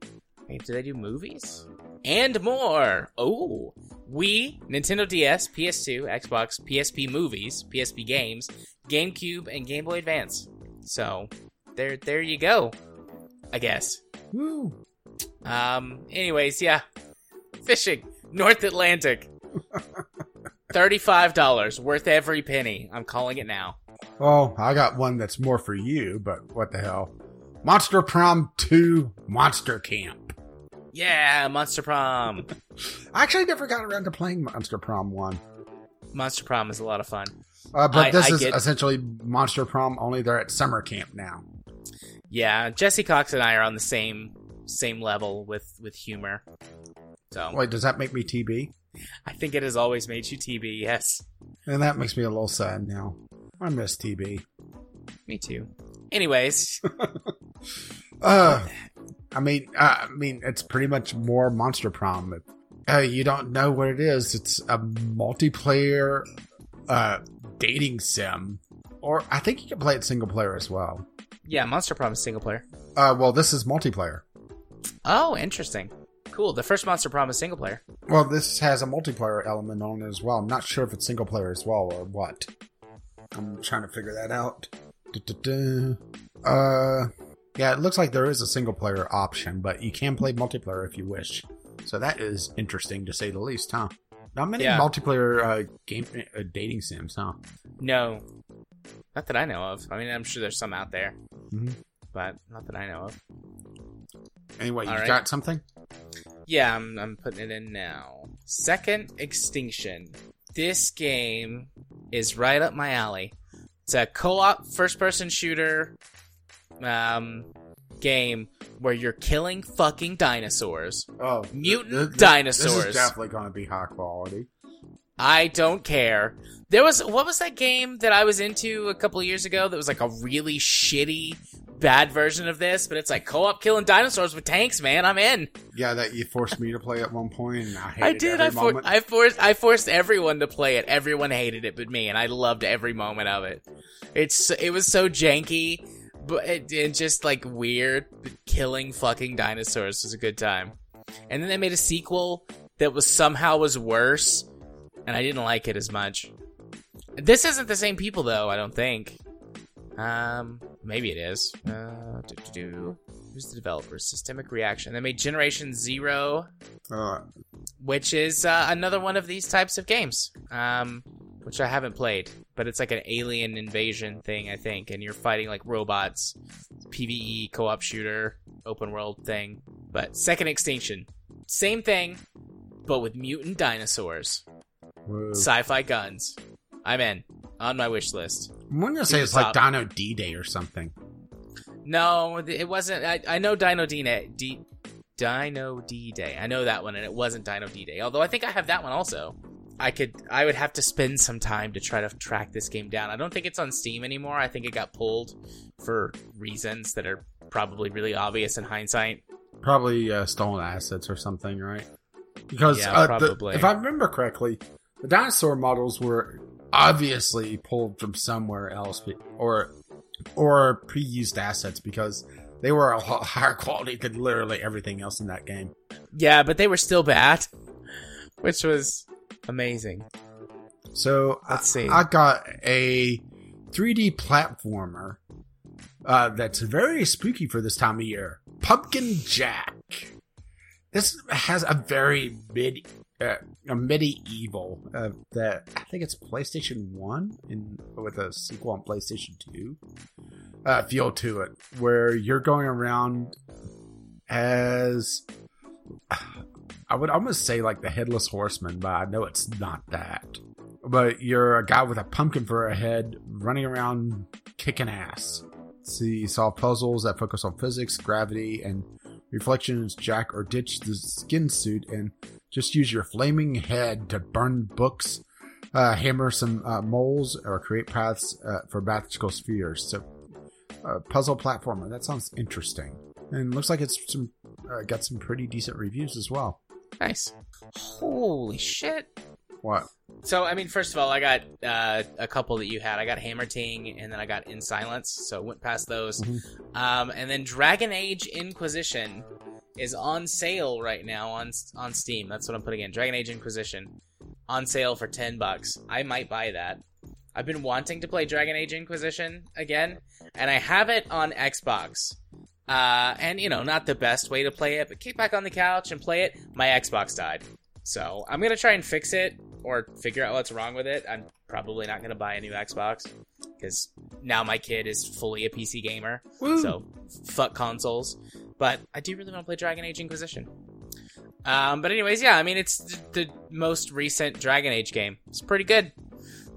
Hey, do they do movies? And more. Oh, Wii, Nintendo DS, PS2, Xbox, PSP movies, PSP games, GameCube, and Game Boy Advance. So there, there you go. I guess. Woo. Um. Anyways, yeah, fishing North Atlantic. Thirty-five dollars, worth every penny. I'm calling it now. Oh, I got one that's more for you, but what the hell? Monster Prom 2 Monster Camp. Yeah, Monster Prom. I actually never got around to playing Monster Prom 1. Monster Prom is a lot of fun. Uh, but I- this I is get- essentially Monster Prom, only they're at summer camp now. Yeah, Jesse Cox and I are on the same same level with with humor. So Wait, does that make me TB? I think it has always made you TB. Yes, And that makes me a little sad now. I miss TB. me too. Anyways, Uh, I mean, uh, I mean, it's pretty much more Monster Prom. Uh, you don't know what it is. It's a multiplayer uh, dating sim, or I think you can play it single player as well. Yeah, Monster Prom is single player. Uh, well, this is multiplayer. Oh, interesting. Cool. The first Monster Prom is single player. Well, this has a multiplayer element on it as well. I'm not sure if it's single player as well or what. I'm trying to figure that out. Du-du-du. Uh, yeah, it looks like there is a single player option, but you can play multiplayer if you wish. So that is interesting to say the least, huh? Not many Yeah. multiplayer uh, game uh, dating sims, huh? No, not that I know of. I mean, I'm sure there's some out there, Mhm. but not that I know of. Anyway, you right. got something? Yeah, I'm, I'm putting it in now. Second Extinction. This game is right up my alley. It's a co-op first-person shooter um, game where you're killing fucking dinosaurs. Oh, Mutant This is dinosaurs. definitely going to be high quality. I don't care. There was what was that game that I was into a couple years ago that was like a really shitty bad version of this, but it's like co-op killing dinosaurs with tanks, man. I'm in. Yeah, that you forced me to play at one point, and I hated I did. I, for- I forced. I forced everyone to play it. Everyone hated it, but me, and I loved every moment of it. It's it was so janky, but it, it just like weird. Killing fucking dinosaurs was a good time. And then they made a sequel that was somehow was worse, and I didn't like it as much. This isn't the same people though. I don't think. Um, maybe it is. Uh. Who's the developer? Systemic Reaction. They made Generation Zero Uh, which is uh, another one of these types of games, um, which I haven't played. But it's like an alien invasion thing, I think, and you're fighting like robots, PVE co-op shooter, open world thing. But Second Extinction, same thing, but with mutant dinosaurs, whoa. sci-fi guns. I'm in on my wish list. I'm to say it's the like. Dino D Day or something. No, it wasn't. I, I know Dino D D Dino D Day. I know that one, and it wasn't Dino D Day. Although I think I have that one also. I could. I would have to spend some time to try to track this game down. I don't think it's on Steam anymore. I think it got pulled for reasons that are probably really obvious in hindsight. Probably uh, stolen assets or something, right? Because Yeah, uh, the- if I remember correctly, the dinosaur models were obviously pulled from somewhere else, or or pre-used assets because they were a lot higher quality than literally everything else in that game. Yeah, but they were still bad, which was amazing. So Let's see. I got a 3D platformer uh, that's very spooky for this time of year. Pumpkin Jack. This has a very mid, uh, a medieval uh, that I think it's PlayStation One and with a sequel on PlayStation Two uh, feel to it, where you're going around as I would almost say like the headless horseman, but I know it's not that. But you're a guy with a pumpkin for a head, running around kicking ass. See, solve puzzles that focus on physics, gravity, and reflections. Jack or ditch the skin suit and just use your flaming head to burn books, uh, hammer some uh, moles, or create paths uh, for magical spheres. So, uh, puzzle platformer. That sounds interesting, and looks like it's some uh, got some pretty decent reviews as well. Nice. Holy shit. What? So, I mean, first of all, I got uh, a couple that you had. I got Hammerting, and then I got In Silence, so went past those. Mhm. Um, and then Dragon Age Inquisition is on sale right now on on Steam. That's what I'm putting in. Dragon Age Inquisition on sale for ten bucks. I might buy that. I've been wanting to play Dragon Age Inquisition again, and I have it on Xbox. Uh, and you know, not the best way to play it, but kick back on the couch and play it. My Xbox died. So I'm gonna try and fix it or figure out what's wrong with it. I'm probably not gonna buy a new Xbox because now my kid is fully a PC gamer. Woo. So fuck consoles. But I do really want to play Dragon Age Inquisition. Um, but anyways, yeah, I mean it's the, the most recent Dragon Age game. It's pretty good.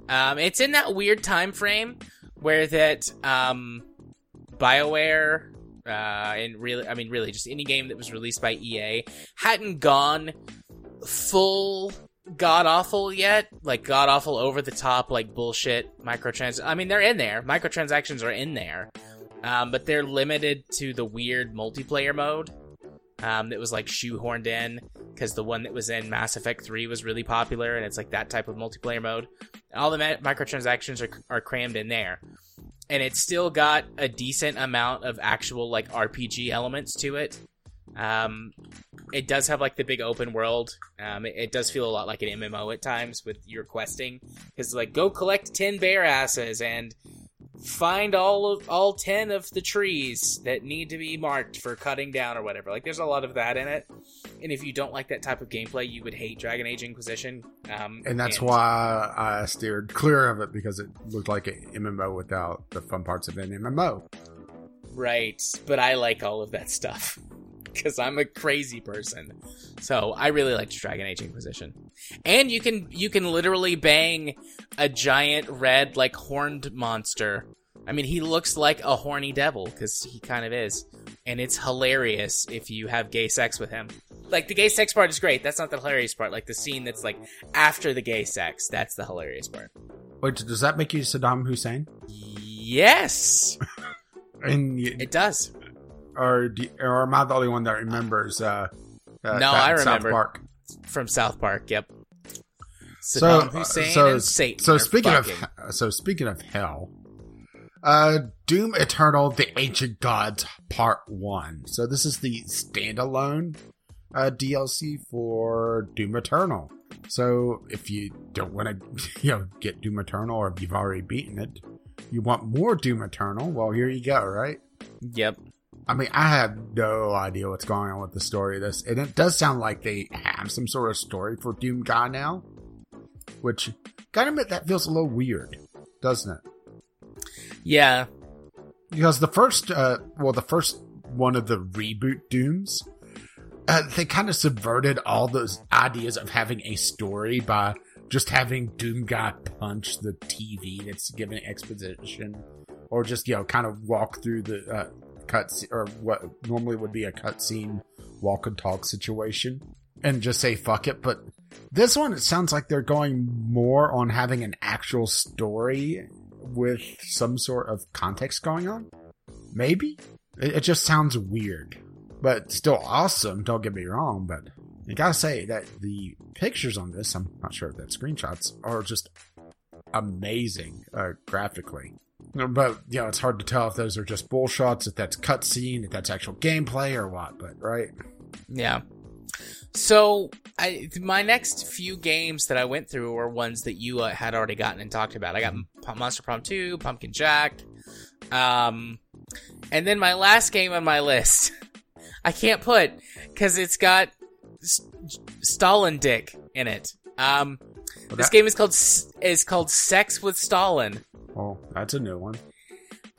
Um, it's in that weird time frame where that um, Bioware uh, and really, I mean, really, just any game that was released by EA hadn't gone full god awful yet. Like god awful over the top, like bullshit microtrans. I mean, they're in there. Microtransactions are in there, um, but they're limited to the weird multiplayer mode. Um, that was like shoehorned in because the one that was in Mass Effect 3 was really popular, and it's like that type of multiplayer mode. All the ma- microtransactions are, are crammed in there. And it's still got a decent amount of actual like RPG elements to it. Um, it does have like the big open world. Um, it, it does feel a lot like an MMO at times with your questing because like go collect ten bear asses and find all of all 10 of the trees that need to be marked for cutting down or whatever. Like there's a lot of that in it. And if you don't like that type of gameplay you would hate dragon age inquisition. Um, And that's why I steered clear of it because it looked like an MMO without the fun parts of an MMO. right. But i like all of that stuff because i'm a crazy person. So i really liked dragon age inquisition. And you can you can literally bang a giant red like horned monster. I mean he looks like a horny devil because he kind of is. And it's hilarious if you have gay sex with him. Like the gay sex part is great. That's not the hilarious part. Like the scene that's like after the gay sex that's the hilarious part. Wait, does that make you Saddam Hussein? yes! And you, it does or or am I the only one that remembers? Uh, uh, No, I in South remember. Park? from south park yep So, Saddam uh, Hussein so, and Satan so speaking fucking. of, so speaking of hell, uh, Doom Eternal: The Ancient Gods Part One. So this is the standalone uh, DLC for Doom Eternal. So if you don't want to, you know, get Doom Eternal, or if you've already beaten it, you want more Doom Eternal. Well, here you go. Right. Yep. I mean, I have no idea what's going on with the story of this, and it does sound like they have some sort of story for Doom Guy now, which kind of that feels a little weird, doesn't it? Yeah. Because the first, uh, well, the first one of the reboot Dooms, uh, they kind of subverted all those ideas of having a story by just having Doom Guy punch the TV that's giving exposition, or just you know kind of walk through the uh, cut or what normally would be a cutscene walk and talk situation, and just say fuck it. But this one, it sounds like they're going more on having an actual story with some sort of context going on. Maybe it, it just sounds weird, but still awesome. Don't get me wrong, but I gotta say that the pictures on this, I'm not sure if that screenshots are just amazing uh, graphically. But you know, it's hard to tell if those are just bull shots, if that's cutscene, if that's actual gameplay or what. But right, Yeah. So, I my next few games that I went through were ones that you uh, had already gotten and talked about. I got Monster Prom 2, Pumpkin Jack, um, and then my last game on my list, I can't put because it's got Stalin Dick in it. Um, Well, this that- game is called is called Sex with Stalin. oh, that's a new one.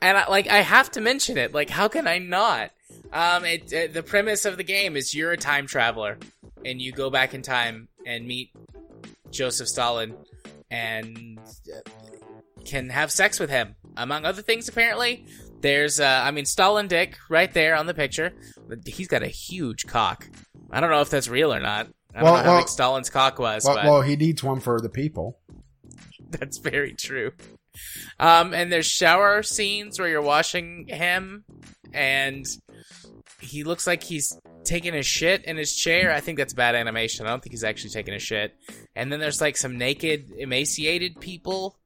and I, like I have to mention it. Like, how can I not? Um, it, it the premise of the game is you're a time traveler, and you go back in time and meet Joseph Stalin, and uh, can have sex with him, among other things. Apparently, there's uh, I mean Stalin Dick right there on the picture. He's got a huge cock. I don't know if that's real or not. I don't Well, know how well- big Stalin's cock was, Well, but well, he needs one for the people. That's very true. Um, and there's shower scenes where you're washing him, and he looks like he's taking a shit in his chair. I think that's bad animation. I don't think he's actually taking a shit. And then there's like some naked, emaciated people.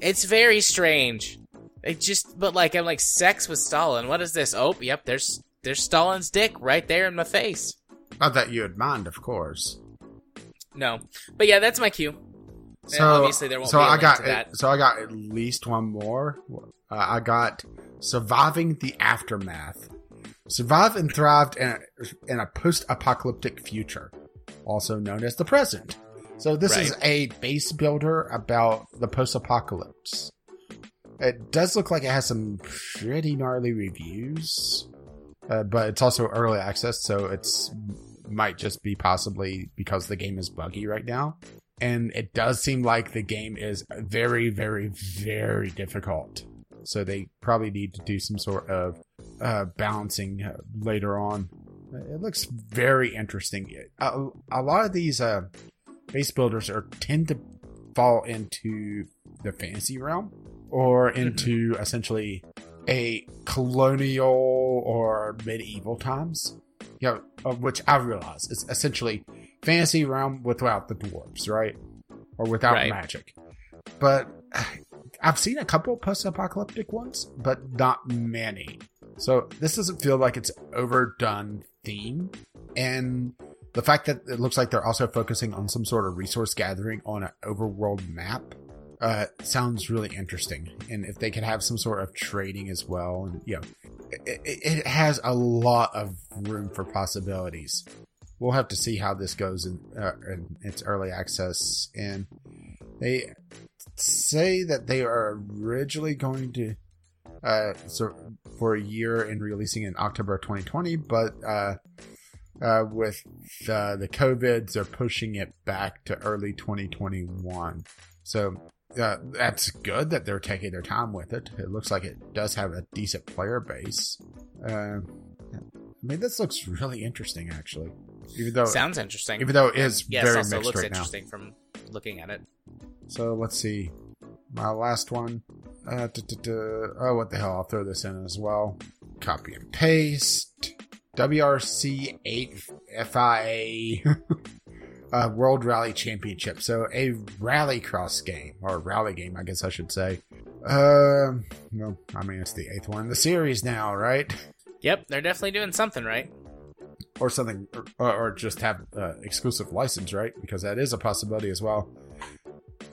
It's very strange. It just, but like I'm like sex with Stalin. What is this? Oh, yep. There's there's Stalin's dick right there in my face. Not that you would mind, of course. No, but yeah, that's my cue. And So obviously there won't so be a I link got to that. so I got at least one more. Uh, I got surviving the aftermath. Survive and thrived in a, in a post-apocalyptic future, also known as the present. So this is a base builder about the post-apocalypse. It does look like it has some pretty gnarly reviews, uh, but it's also early access, so it's might just be possibly because the game is buggy right now and it does seem like the game is very, very, very difficult. So they probably need to do some sort of uh, balancing uh, later on. It looks very interesting. A, a lot of these uh, base builders are tend to fall into the fantasy realm or into essentially a colonial or medieval times. You know, of which I realize is essentially fantasy realm without the dwarves, right? Or without Right. magic. But I've seen a couple post-apocalyptic ones, but not many. So this doesn't feel like it's overdone theme, and the fact that it looks like they're also focusing on some sort of resource gathering on an overworld map uh, sounds really interesting. And if they could have some sort of trading as well, and you know, it, it has a lot of room for possibilities. We'll have to see how this goes in, uh, in its early access. And they say that they are originally going to uh, so for a year and releasing in October 2020, but uh, uh, with uh, the COVIDs, they're pushing it back to early 2021. So uh, that's good that they're taking their time with it. It looks like it does have a decent player base. Uh, I mean, this looks really interesting, actually. Even though sounds interesting, even though it is yes, very also mixed looks right interesting from looking at it. So let's see. My last one. Uh, duh, duh, duh. Oh, what the hell? I'll throw this in as well. Copy and paste. WRC 8 FIA uh, World Rally Championship. So a rallycross game, or rally game, I guess I should say. Um, well, I mean, it's the eighth one in the series now, right? Yep, they're definitely doing something right. Or something, or, or just have uh, exclusive license, right? Because that is a possibility as well.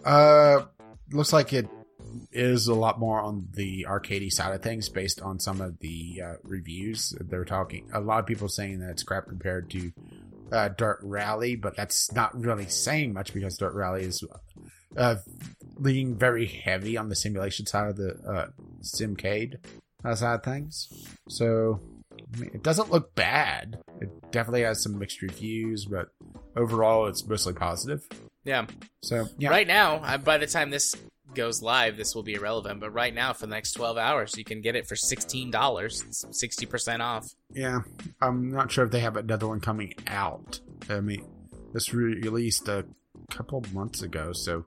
Uh, looks like it is a lot more on the arcadey side of things based on some of the uh, reviews. They're talking a lot of people saying that it's crap compared to uh, Dirt Rally, but that's not really saying much because Dirt Rally is uh, leaning very heavy on the simulation side of the uh, Simcade uh, side of things. So I mean, it doesn't look bad. It definitely has some mixed reviews, but overall, it's mostly positive. Yeah. So yeah, Right now, by the time this goes live, this will be irrelevant. But right now, for the next twelve hours, you can get it for sixteen dollars, sixty percent off. Yeah, I'm not sure if they have another one coming out. I mean, this re- released a couple months ago, so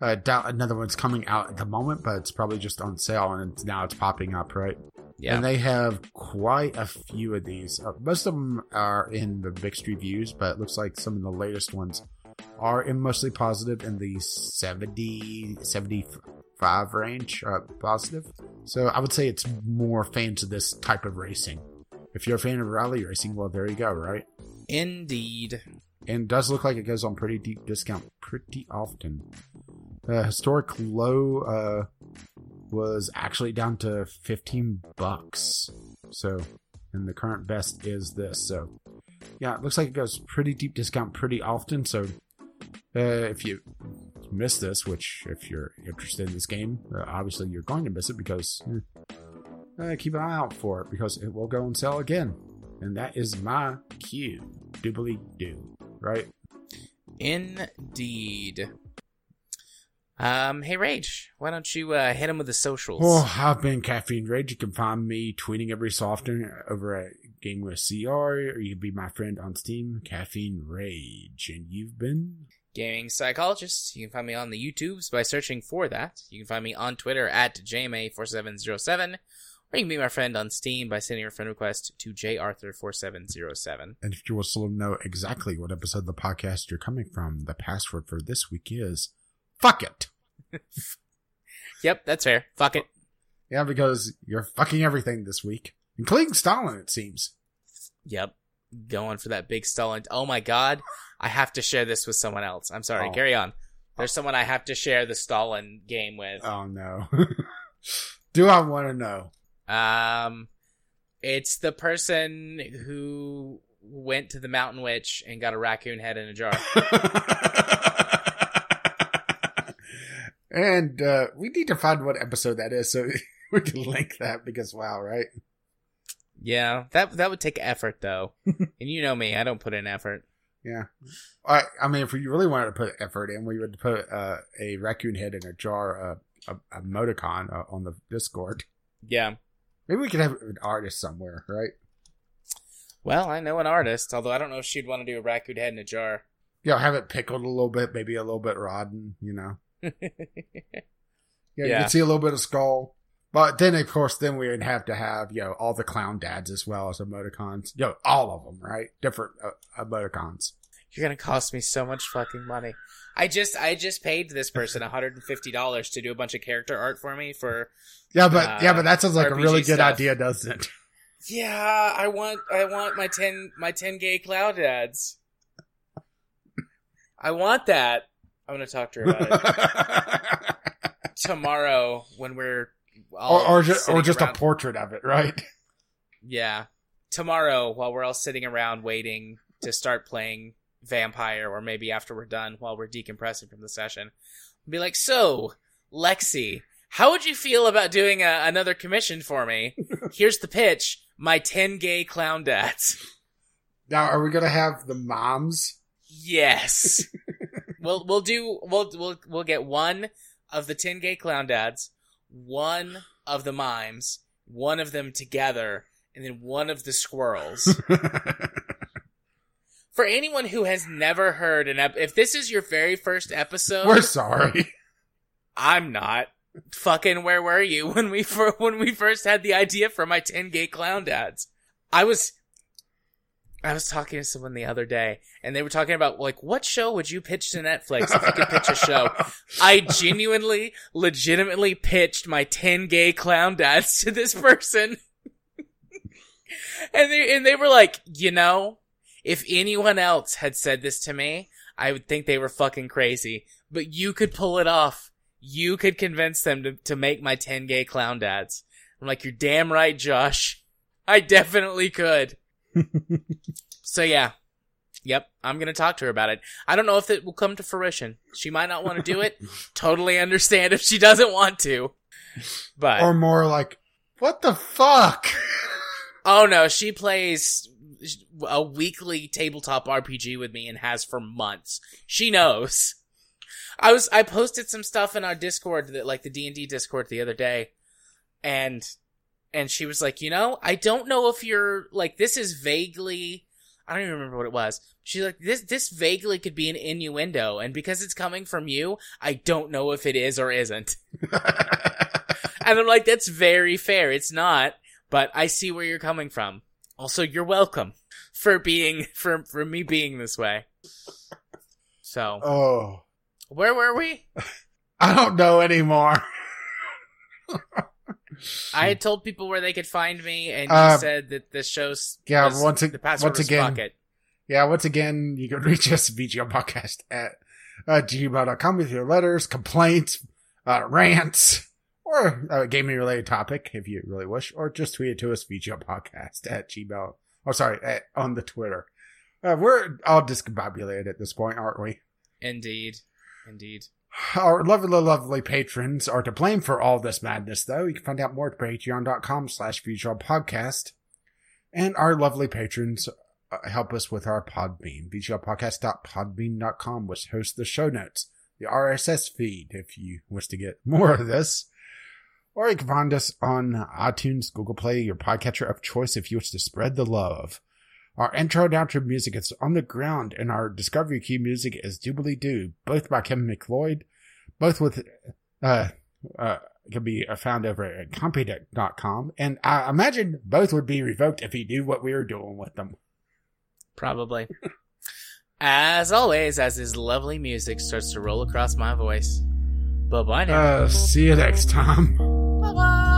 I doubt another one's coming out at the moment. But it's probably just on sale, and it's, now it's popping up, right? Yeah. And they have quite a few of these. Uh, most of them are in the mixed reviews, but it looks like some of the latest ones are in mostly positive in the 70, 75 range uh, positive. So I would say it's more fans of this type of racing. If you're a fan of rally racing, well, there you go, right? Indeed. And does look like it goes on pretty deep discount pretty often. Uh, historic low uh, was actually down to 15 bucks. So, and the current best is this. So, yeah, it looks like it goes pretty deep discount pretty often. So, uh, if you miss this, which if you're interested in this game, uh, obviously you're going to miss it because uh, keep an eye out for it because it will go and sell again. And that is my cue. Doobly doo. Right? Indeed. Um, hey Rage, why don't you uh, hit him with the socials? Oh, I've been Caffeine Rage. You can find me tweeting every so often over at Game with CR, or you can be my friend on Steam, Caffeine Rage. And you've been? Gaming Psychologist. You can find me on the YouTubes by searching for that. You can find me on Twitter at JMA4707, or you can be my friend on Steam by sending your friend request to JArthur4707. And if you want to know exactly what episode of the podcast you're coming from, the password for this week is fuck it. Yep, that's fair. Fuck it. Yeah, because you're fucking everything this week, including Stalin, it seems. Yep. Going for that big Stalin. Oh my god. I have to share this with someone else. I'm sorry. Oh. Carry on. There's someone I have to share the Stalin game with. Oh no. Do I want to know? Um, it's the person who went to the Mountain Witch and got a raccoon head in a jar. and uh, we need to find what episode that is so we can link that because wow, right? yeah, that that would take effort though, and you know me, I don't put in effort. Yeah. I, I mean, if we really wanted to put effort in, we would put uh, a raccoon head in a jar, uh, a, a emoticon uh, on the Discord. Yeah. Maybe we could have an artist somewhere, right? Well, I know an artist, although I don't know if she'd want to do a raccoon head in a jar. Yeah, have it pickled a little bit, maybe a little bit rotten, you know. Yeah, you can see a little bit of skull. But then, of course, then we would have to have, you know, all the clown dads as well as emoticons. You know, all of them, right? Different uh, emoticons. You're gonna cost me so much fucking money. I just I just paid this person $150 to do a bunch of character art for me for Yeah, but Uh, yeah, but that sounds like a really good stuff. idea, doesn't it? Yeah, I want I want my 10 my 10 gay cloud ads. I want that. I'm going to talk to her about it tomorrow when we're all or or just, or just a portrait of it, right? Yeah. Tomorrow, while we're all sitting around waiting to start playing Vampire, or maybe after we're done while we're decompressing from the session, be like, So, Lexi, how would you feel about doing a, another commission for me? Here's the pitch my 10 gay clown dads. Now, are we gonna have the moms? Yes. we'll we'll do we'll we'll we'll get one of the 10 gay clown dads, one of the mimes, one of them together, and then one of the squirrels. For anyone who has never heard an ep- if this is your very first episode, We're sorry. I'm not. Fucking where were you when we fir- when we first had the idea for my 10 gay clown dads? I was I was talking to someone the other day and they were talking about like what show would you pitch to Netflix if you could pitch a show? I genuinely legitimately pitched my 10 gay clown dads to this person. and they and they were like, "You know, if anyone else had said this to me, I would think they were fucking crazy, but you could pull it off. You could convince them to, to make my 10 gay clown dads. I'm like, you're damn right, Josh. I definitely could. so yeah. Yep, I'm gonna talk to her about it. I don't know if it will come to fruition. She might not want to do it. totally understand if she doesn't want to. But or more like, what the fuck? Oh no, she plays a weekly tabletop RPG with me and has for months. She knows. I was I posted some stuff in our Discord that like the D&D Discord the other day and and she was like, "You know, I don't know if you're like this is vaguely I don't even remember what it was. She's like, this this vaguely could be an innuendo, and because it's coming from you, I don't know if it is or isn't. And I'm like, that's very fair. It's not, but I see where you're coming from. Also, you're welcome for being for for me being this way. So, oh, where were we? I don't know anymore. I had told people where they could find me, and you Uh, said that the show's yeah, was- once ag- the password once again- fuck. Yeah, once again, you can reach us VGO podcast at uh, gmail.com with your letters, complaints, uh, rants, or a gaming related topic if you really wish, or just tweet it to us podcast at gmail. Oh, sorry, at, on the Twitter. Uh, we're all discombobulated at this point, aren't we? Indeed, indeed. Our lovely, lovely patrons are to blame for all this madness, though. You can find out more at patreon.com slash podcast. And our lovely patrons uh, help us with our Podbean, VGLpodcast.podbean.com, which hosts the show notes, the RSS feed, if you wish to get more of this. Or you can find us on iTunes, Google Play, your podcatcher of choice if you wish to spread the love. Our intro and outro music is on the ground, and our discovery key music is Doobly Doo, both by Kevin MacLeod, both with, uh, uh, can be found over at Incompetech.com. And I imagine both would be revoked if he knew what we were doing with them. Probably. as always, as his lovely music starts to roll across my voice. Bye bye now. Uh, see you next time. Bye bye.